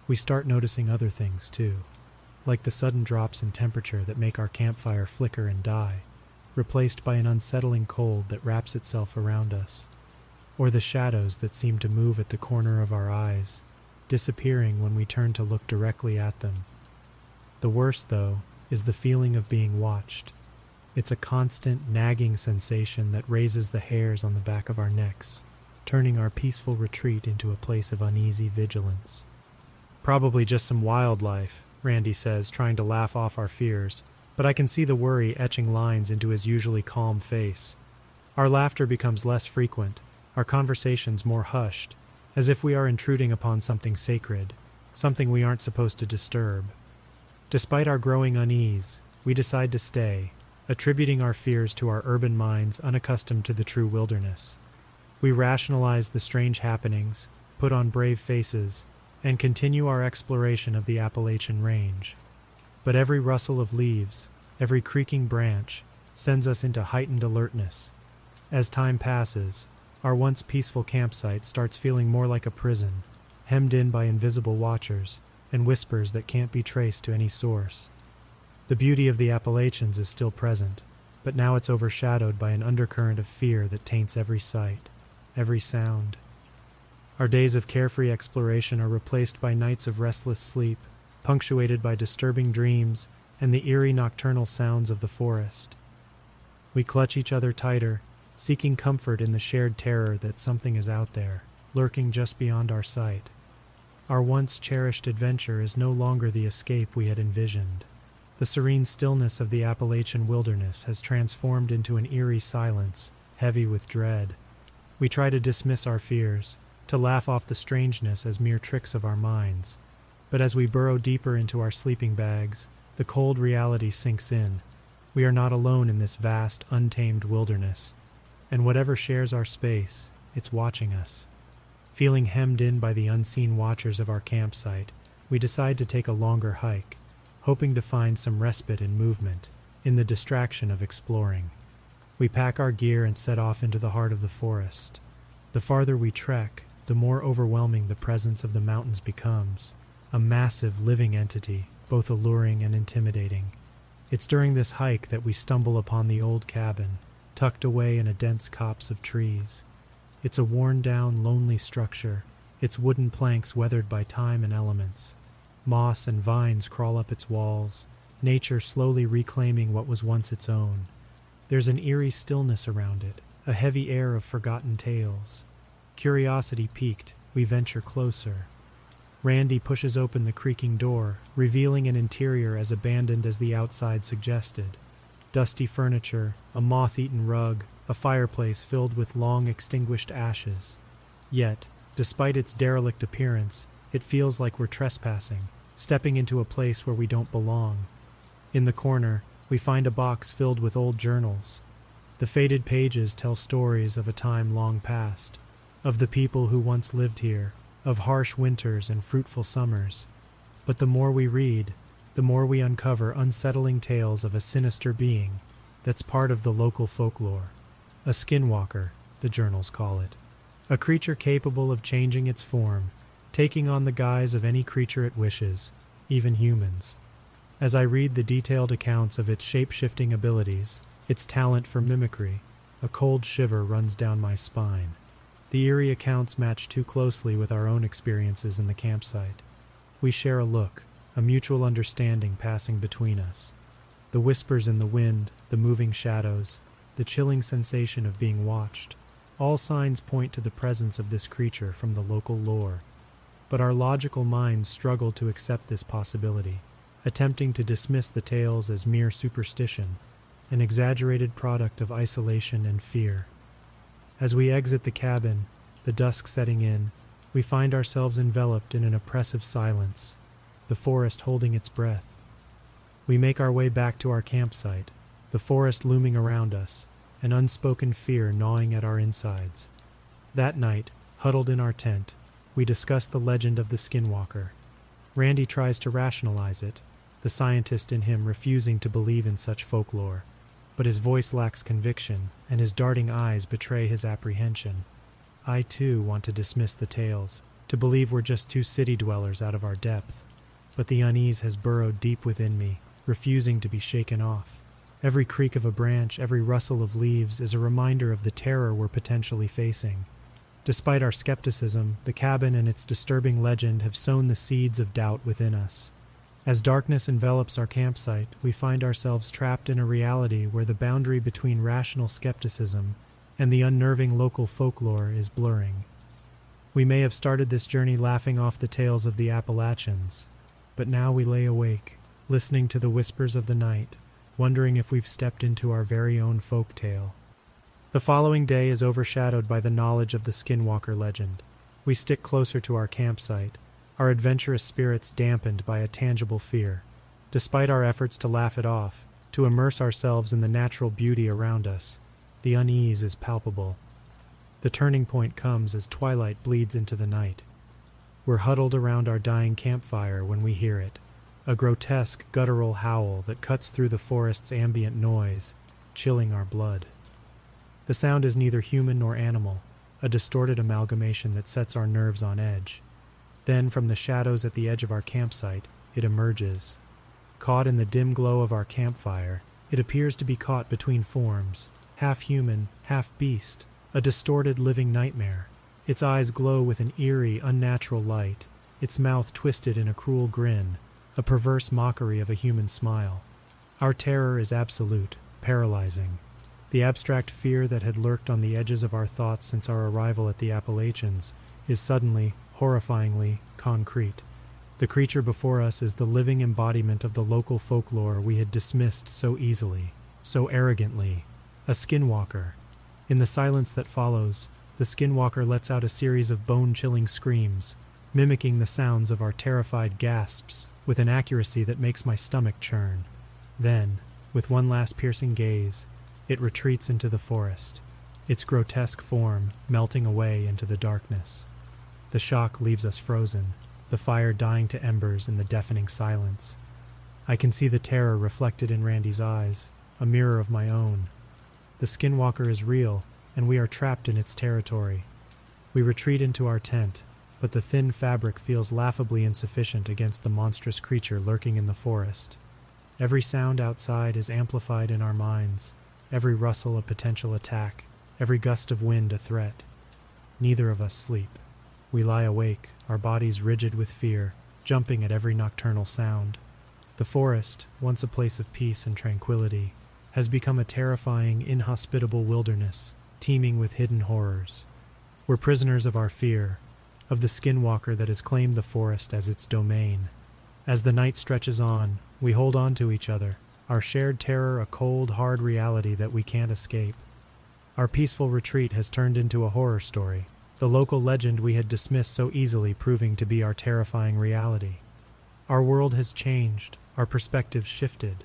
We start noticing other things, too, like the sudden drops in temperature that make our campfire flicker and die, replaced by an unsettling cold that wraps itself around us or the shadows that seem to move at the corner of our eyes, disappearing when we turn to look directly at them. The worst, though, is the feeling of being watched. It's a constant, nagging sensation that raises the hairs on the back of our necks, turning our peaceful retreat into a place of uneasy vigilance. Probably just some wildlife, Randy says, trying to laugh off our fears, but I can see the worry etching lines into his usually calm face. Our laughter becomes less frequent, our conversations more hushed, as if we are intruding upon something sacred, something we aren't supposed to disturb. Despite our growing unease, we decide to stay, attributing our fears to our urban minds unaccustomed to the true wilderness. We rationalize the strange happenings, put on brave faces, and continue our exploration of the Appalachian Range. But every rustle of leaves, every creaking branch, sends us into heightened alertness. As time passes, our once peaceful campsite starts feeling more like a prison, hemmed in by invisible watchers and whispers that can't be traced to any source. The beauty of the Appalachians is still present, but now it's overshadowed by an undercurrent of fear that taints every sight, every sound. Our days of carefree exploration are replaced by nights of restless sleep, punctuated by disturbing dreams and the eerie nocturnal sounds of the forest. We clutch each other tighter seeking comfort in the shared terror that something is out there, lurking just beyond our sight. Our once cherished adventure is no longer the escape we had envisioned. The serene stillness of the Appalachian wilderness has transformed into an eerie silence, heavy with dread. We try to dismiss our fears, to laugh off the strangeness as mere tricks of our minds. But as we burrow deeper into our sleeping bags, the cold reality sinks in. We are not alone in this vast, untamed wilderness and whatever shares our space, it's watching us. Feeling hemmed in by the unseen watchers of our campsite, we decide to take a longer hike, hoping to find some respite and movement, in the distraction of exploring. We pack our gear and set off into the heart of the forest. The farther we trek, the more overwhelming the presence of the mountains becomes, a massive living entity, both alluring and intimidating. It's during this hike that we stumble upon the old cabin, tucked away in a dense copse of trees. It's a worn down, lonely structure, its wooden planks weathered by time and elements. Moss and vines crawl up its walls, nature slowly reclaiming what was once its own. There's an eerie stillness around it, a heavy air of forgotten tales. Curiosity piqued, we venture closer. Randy pushes open the creaking door, revealing an interior as abandoned as the outside suggested. Dusty furniture, a moth eaten rug, a fireplace filled with long extinguished ashes. Yet, despite its derelict appearance, it feels like we're trespassing, stepping into a place where we don't belong. In the corner, we find a box filled with old journals. The faded pages tell stories of a time long past, of the people who once lived here, of harsh winters and fruitful summers. But the more we read, the more we uncover unsettling tales of a sinister being that's part of the local folklore. A skinwalker, the journals call it. A creature capable of changing its form, taking on the guise of any creature it wishes, even humans. As I read the detailed accounts of its shape shifting abilities, its talent for mimicry, a cold shiver runs down my spine. The eerie accounts match too closely with our own experiences in the campsite. We share a look, a mutual understanding passing between us. The whispers in the wind, the moving shadows, the chilling sensation of being watched. All signs point to the presence of this creature from the local lore. But our logical minds struggle to accept this possibility attempting to dismiss the tales as mere superstition, an exaggerated product of isolation and fear. As we exit the cabin, the dusk setting in, we find ourselves enveloped in an oppressive silence, the forest holding its breath. We make our way back to our campsite, the forest looming around us, an unspoken fear gnawing at our insides. That night, huddled in our tent, we discuss the legend of the skinwalker. Randy tries to rationalize it, the scientist in him refusing to believe in such folklore. But his voice lacks conviction, and his darting eyes betray his apprehension. I too want to dismiss the tales, to believe we're just two city dwellers out of our depth. But the unease has burrowed deep within me, refusing to be shaken off. Every creak of a branch, every rustle of leaves is a reminder of the terror we're potentially facing. Despite our skepticism, the cabin and its disturbing legend have sown the seeds of doubt within us. As darkness envelops our campsite, we find ourselves trapped in a reality where the boundary between rational skepticism and the unnerving local folklore is blurring. We may have started this journey laughing off the tales of the Appalachians, but now we lay awake, listening to the whispers of the night, wondering if we've stepped into our very own folk tale. The following day is overshadowed by the knowledge of the Skinwalker legend. We stick closer to our campsite, our adventurous spirits dampened by a tangible fear. Despite our efforts to laugh it off, to immerse ourselves in the natural beauty around us, the unease is palpable. The turning point comes as twilight bleeds into the night. We're huddled around our dying campfire when we hear it a grotesque guttural howl that cuts through the forest's ambient noise, chilling our blood. The sound is neither human nor animal, a distorted amalgamation that sets our nerves on edge. Then, from the shadows at the edge of our campsite, it emerges. Caught in the dim glow of our campfire, it appears to be caught between forms, half human, half beast, a distorted living nightmare. Its eyes glow with an eerie, unnatural light, its mouth twisted in a cruel grin, a perverse mockery of a human smile. Our terror is absolute, paralyzing. The abstract fear that had lurked on the edges of our thoughts since our arrival at the Appalachians is suddenly, horrifyingly concrete. The creature before us is the living embodiment of the local folklore we had dismissed so easily, so arrogantly a skinwalker. In the silence that follows, the skinwalker lets out a series of bone chilling screams, mimicking the sounds of our terrified gasps with an accuracy that makes my stomach churn. Then, with one last piercing gaze, it retreats into the forest, its grotesque form melting away into the darkness. The shock leaves us frozen, the fire dying to embers in the deafening silence. I can see the terror reflected in Randy's eyes, a mirror of my own. The skinwalker is real, and we are trapped in its territory. We retreat into our tent, but the thin fabric feels laughably insufficient against the monstrous creature lurking in the forest. Every sound outside is amplified in our minds, every rustle a potential attack, every gust of wind a threat. Neither of us sleep. We lie awake, our bodies rigid with fear, jumping at every nocturnal sound. The forest, once a place of peace and tranquility, has become a terrifying, inhospitable wilderness, teeming with hidden horrors. We're prisoners of our fear, of the skinwalker that has claimed the forest as its domain. As the night stretches on, we hold on to each other, our shared terror a cold, hard reality that we can't escape. Our peaceful retreat has turned into a horror story, the local legend we had dismissed so easily proving to be our terrifying reality. Our world has changed, our perspectives shifted.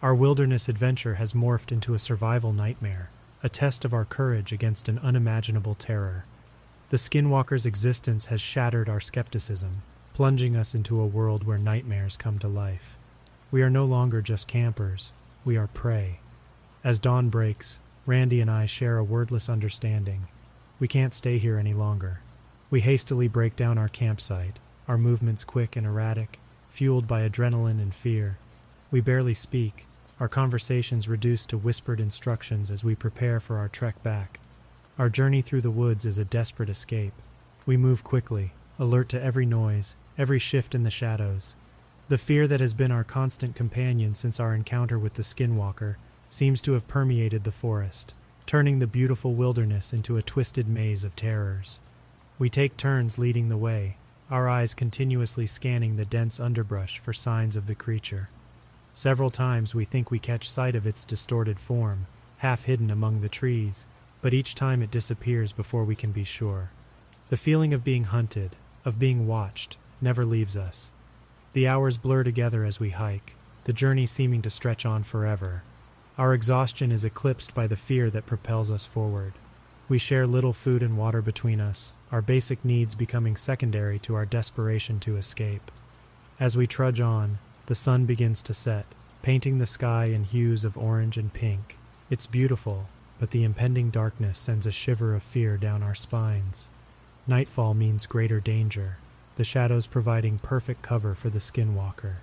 Our wilderness adventure has morphed into a survival nightmare, a test of our courage against an unimaginable terror. The Skinwalker's existence has shattered our skepticism, plunging us into a world where nightmares come to life. We are no longer just campers, we are prey. As dawn breaks, Randy and I share a wordless understanding. We can't stay here any longer. We hastily break down our campsite, our movements quick and erratic, fueled by adrenaline and fear. We barely speak, our conversations reduced to whispered instructions as we prepare for our trek back. Our journey through the woods is a desperate escape. We move quickly, alert to every noise, every shift in the shadows. The fear that has been our constant companion since our encounter with the Skinwalker seems to have permeated the forest, turning the beautiful wilderness into a twisted maze of terrors. We take turns leading the way, our eyes continuously scanning the dense underbrush for signs of the creature. Several times we think we catch sight of its distorted form, half hidden among the trees, but each time it disappears before we can be sure. The feeling of being hunted, of being watched, never leaves us. The hours blur together as we hike, the journey seeming to stretch on forever, our exhaustion is eclipsed by the fear that propels us forward. We share little food and water between us, our basic needs becoming secondary to our desperation to escape. As we trudge on, the sun begins to set, painting the sky in hues of orange and pink. It's beautiful, but the impending darkness sends a shiver of fear down our spines. Nightfall means greater danger, the shadows providing perfect cover for the skinwalker.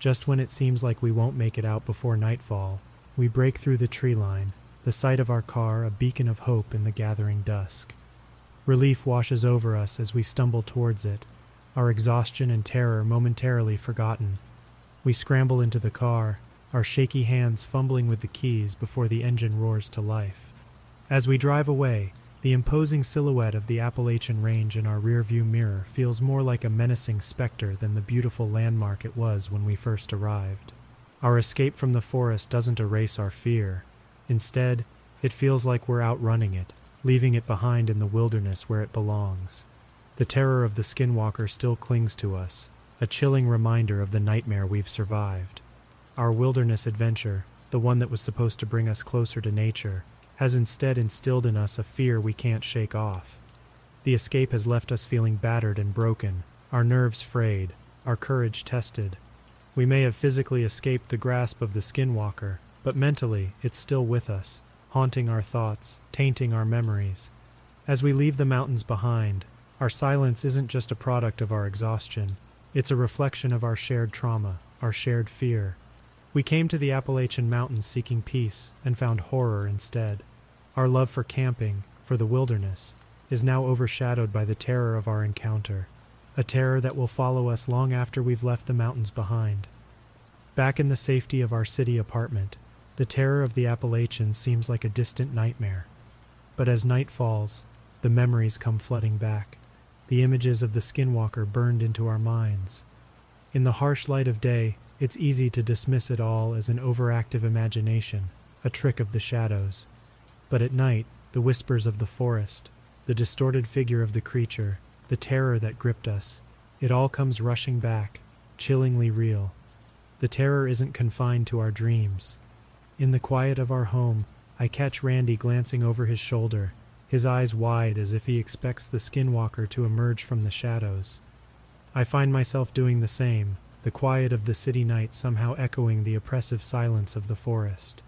Just when it seems like we won't make it out before nightfall, we break through the tree line, the sight of our car a beacon of hope in the gathering dusk. Relief washes over us as we stumble towards it, our exhaustion and terror momentarily forgotten. We scramble into the car, our shaky hands fumbling with the keys before the engine roars to life. As we drive away, the imposing silhouette of the Appalachian Range in our rearview mirror feels more like a menacing specter than the beautiful landmark it was when we first arrived. Our escape from the forest doesn't erase our fear. Instead, it feels like we're outrunning it, leaving it behind in the wilderness where it belongs. The terror of the skinwalker still clings to us, a chilling reminder of the nightmare we've survived. Our wilderness adventure, the one that was supposed to bring us closer to nature, has instead instilled in us a fear we can't shake off. The escape has left us feeling battered and broken, our nerves frayed, our courage tested. We may have physically escaped the grasp of the skinwalker, but mentally it's still with us, haunting our thoughts, tainting our memories. As we leave the mountains behind, our silence isn't just a product of our exhaustion, it's a reflection of our shared trauma, our shared fear. We came to the Appalachian Mountains seeking peace and found horror instead. Our love for camping, for the wilderness, is now overshadowed by the terror of our encounter a terror that will follow us long after we've left the mountains behind. Back in the safety of our city apartment, the terror of the Appalachians seems like a distant nightmare. But as night falls, the memories come flooding back, the images of the skinwalker burned into our minds. In the harsh light of day, it's easy to dismiss it all as an overactive imagination, a trick of the shadows. But at night, the whispers of the forest, the distorted figure of the creature, the terror that gripped us, it all comes rushing back, chillingly real. The terror isn't confined to our dreams. In the quiet of our home, I catch Randy glancing over his shoulder, his eyes wide as if he expects the skinwalker to emerge from the shadows. I find myself doing the same, the quiet of the city night somehow echoing the oppressive silence of the forest.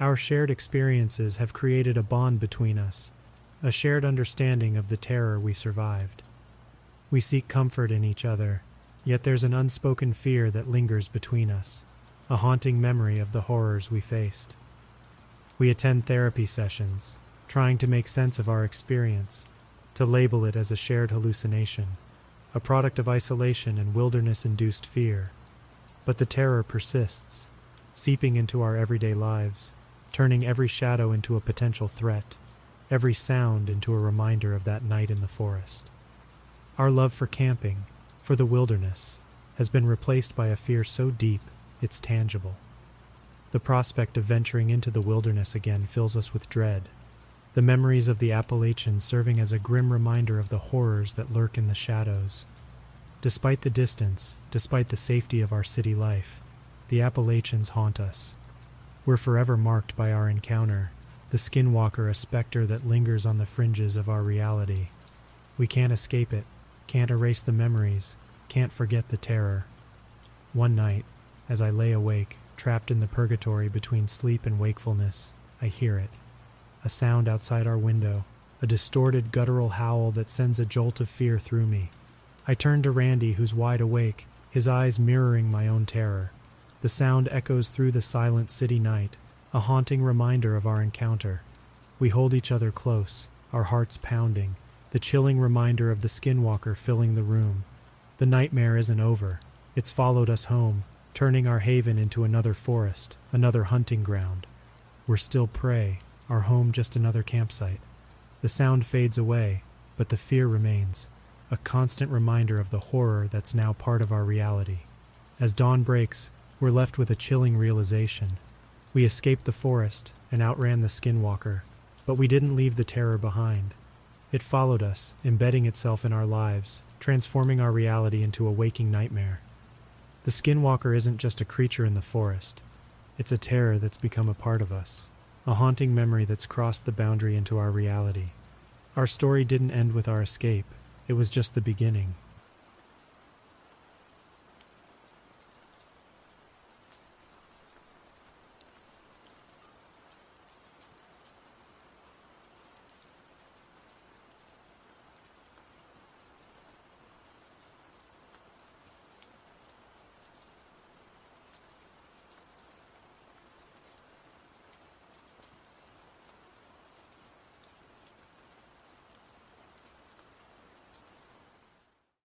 Our shared experiences have created a bond between us, a shared understanding of the terror we survived. We seek comfort in each other, yet there's an unspoken fear that lingers between us, a haunting memory of the horrors we faced. We attend therapy sessions, trying to make sense of our experience, to label it as a shared hallucination, a product of isolation and wilderness induced fear. But the terror persists, seeping into our everyday lives, turning every shadow into a potential threat every sound into a reminder of that night in the forest. Our love for camping, for the wilderness, has been replaced by a fear so deep it's tangible. The prospect of venturing into the wilderness again fills us with dread. The memories of the Appalachians serving as a grim reminder of the horrors that lurk in the shadows. Despite the distance, despite the safety of our city life, the Appalachians haunt us. We're forever marked by our encounter, the skinwalker a specter that lingers on the fringes of our reality. We can't escape it, can't erase the memories, can't forget the terror. One night, as I lay awake, trapped in the purgatory between sleep and wakefulness, I hear it. A sound outside our window, a distorted guttural howl that sends a jolt of fear through me. I turn to Randy, who's wide awake, his eyes mirroring my own terror. The sound echoes through the silent city night, a haunting reminder of our encounter. We hold each other close, our hearts pounding, the chilling reminder of the skinwalker filling the room. The nightmare isn't over. It's followed us home, turning our haven into another forest, another hunting ground. We're still prey, our home just another campsite. The sound fades away, but the fear remains, a constant reminder of the horror that's now part of our reality. As dawn breaks, we're left with a chilling realization. We escaped the forest and outran the skinwalker, but we didn't leave the terror behind. It followed us, embedding itself in our lives, transforming our reality into a waking nightmare. The skinwalker isn't just a creature in the forest, it's a terror that's become a part of us, a haunting memory that's crossed the boundary into our reality. Our story didn't end with our escape, it was just the beginning.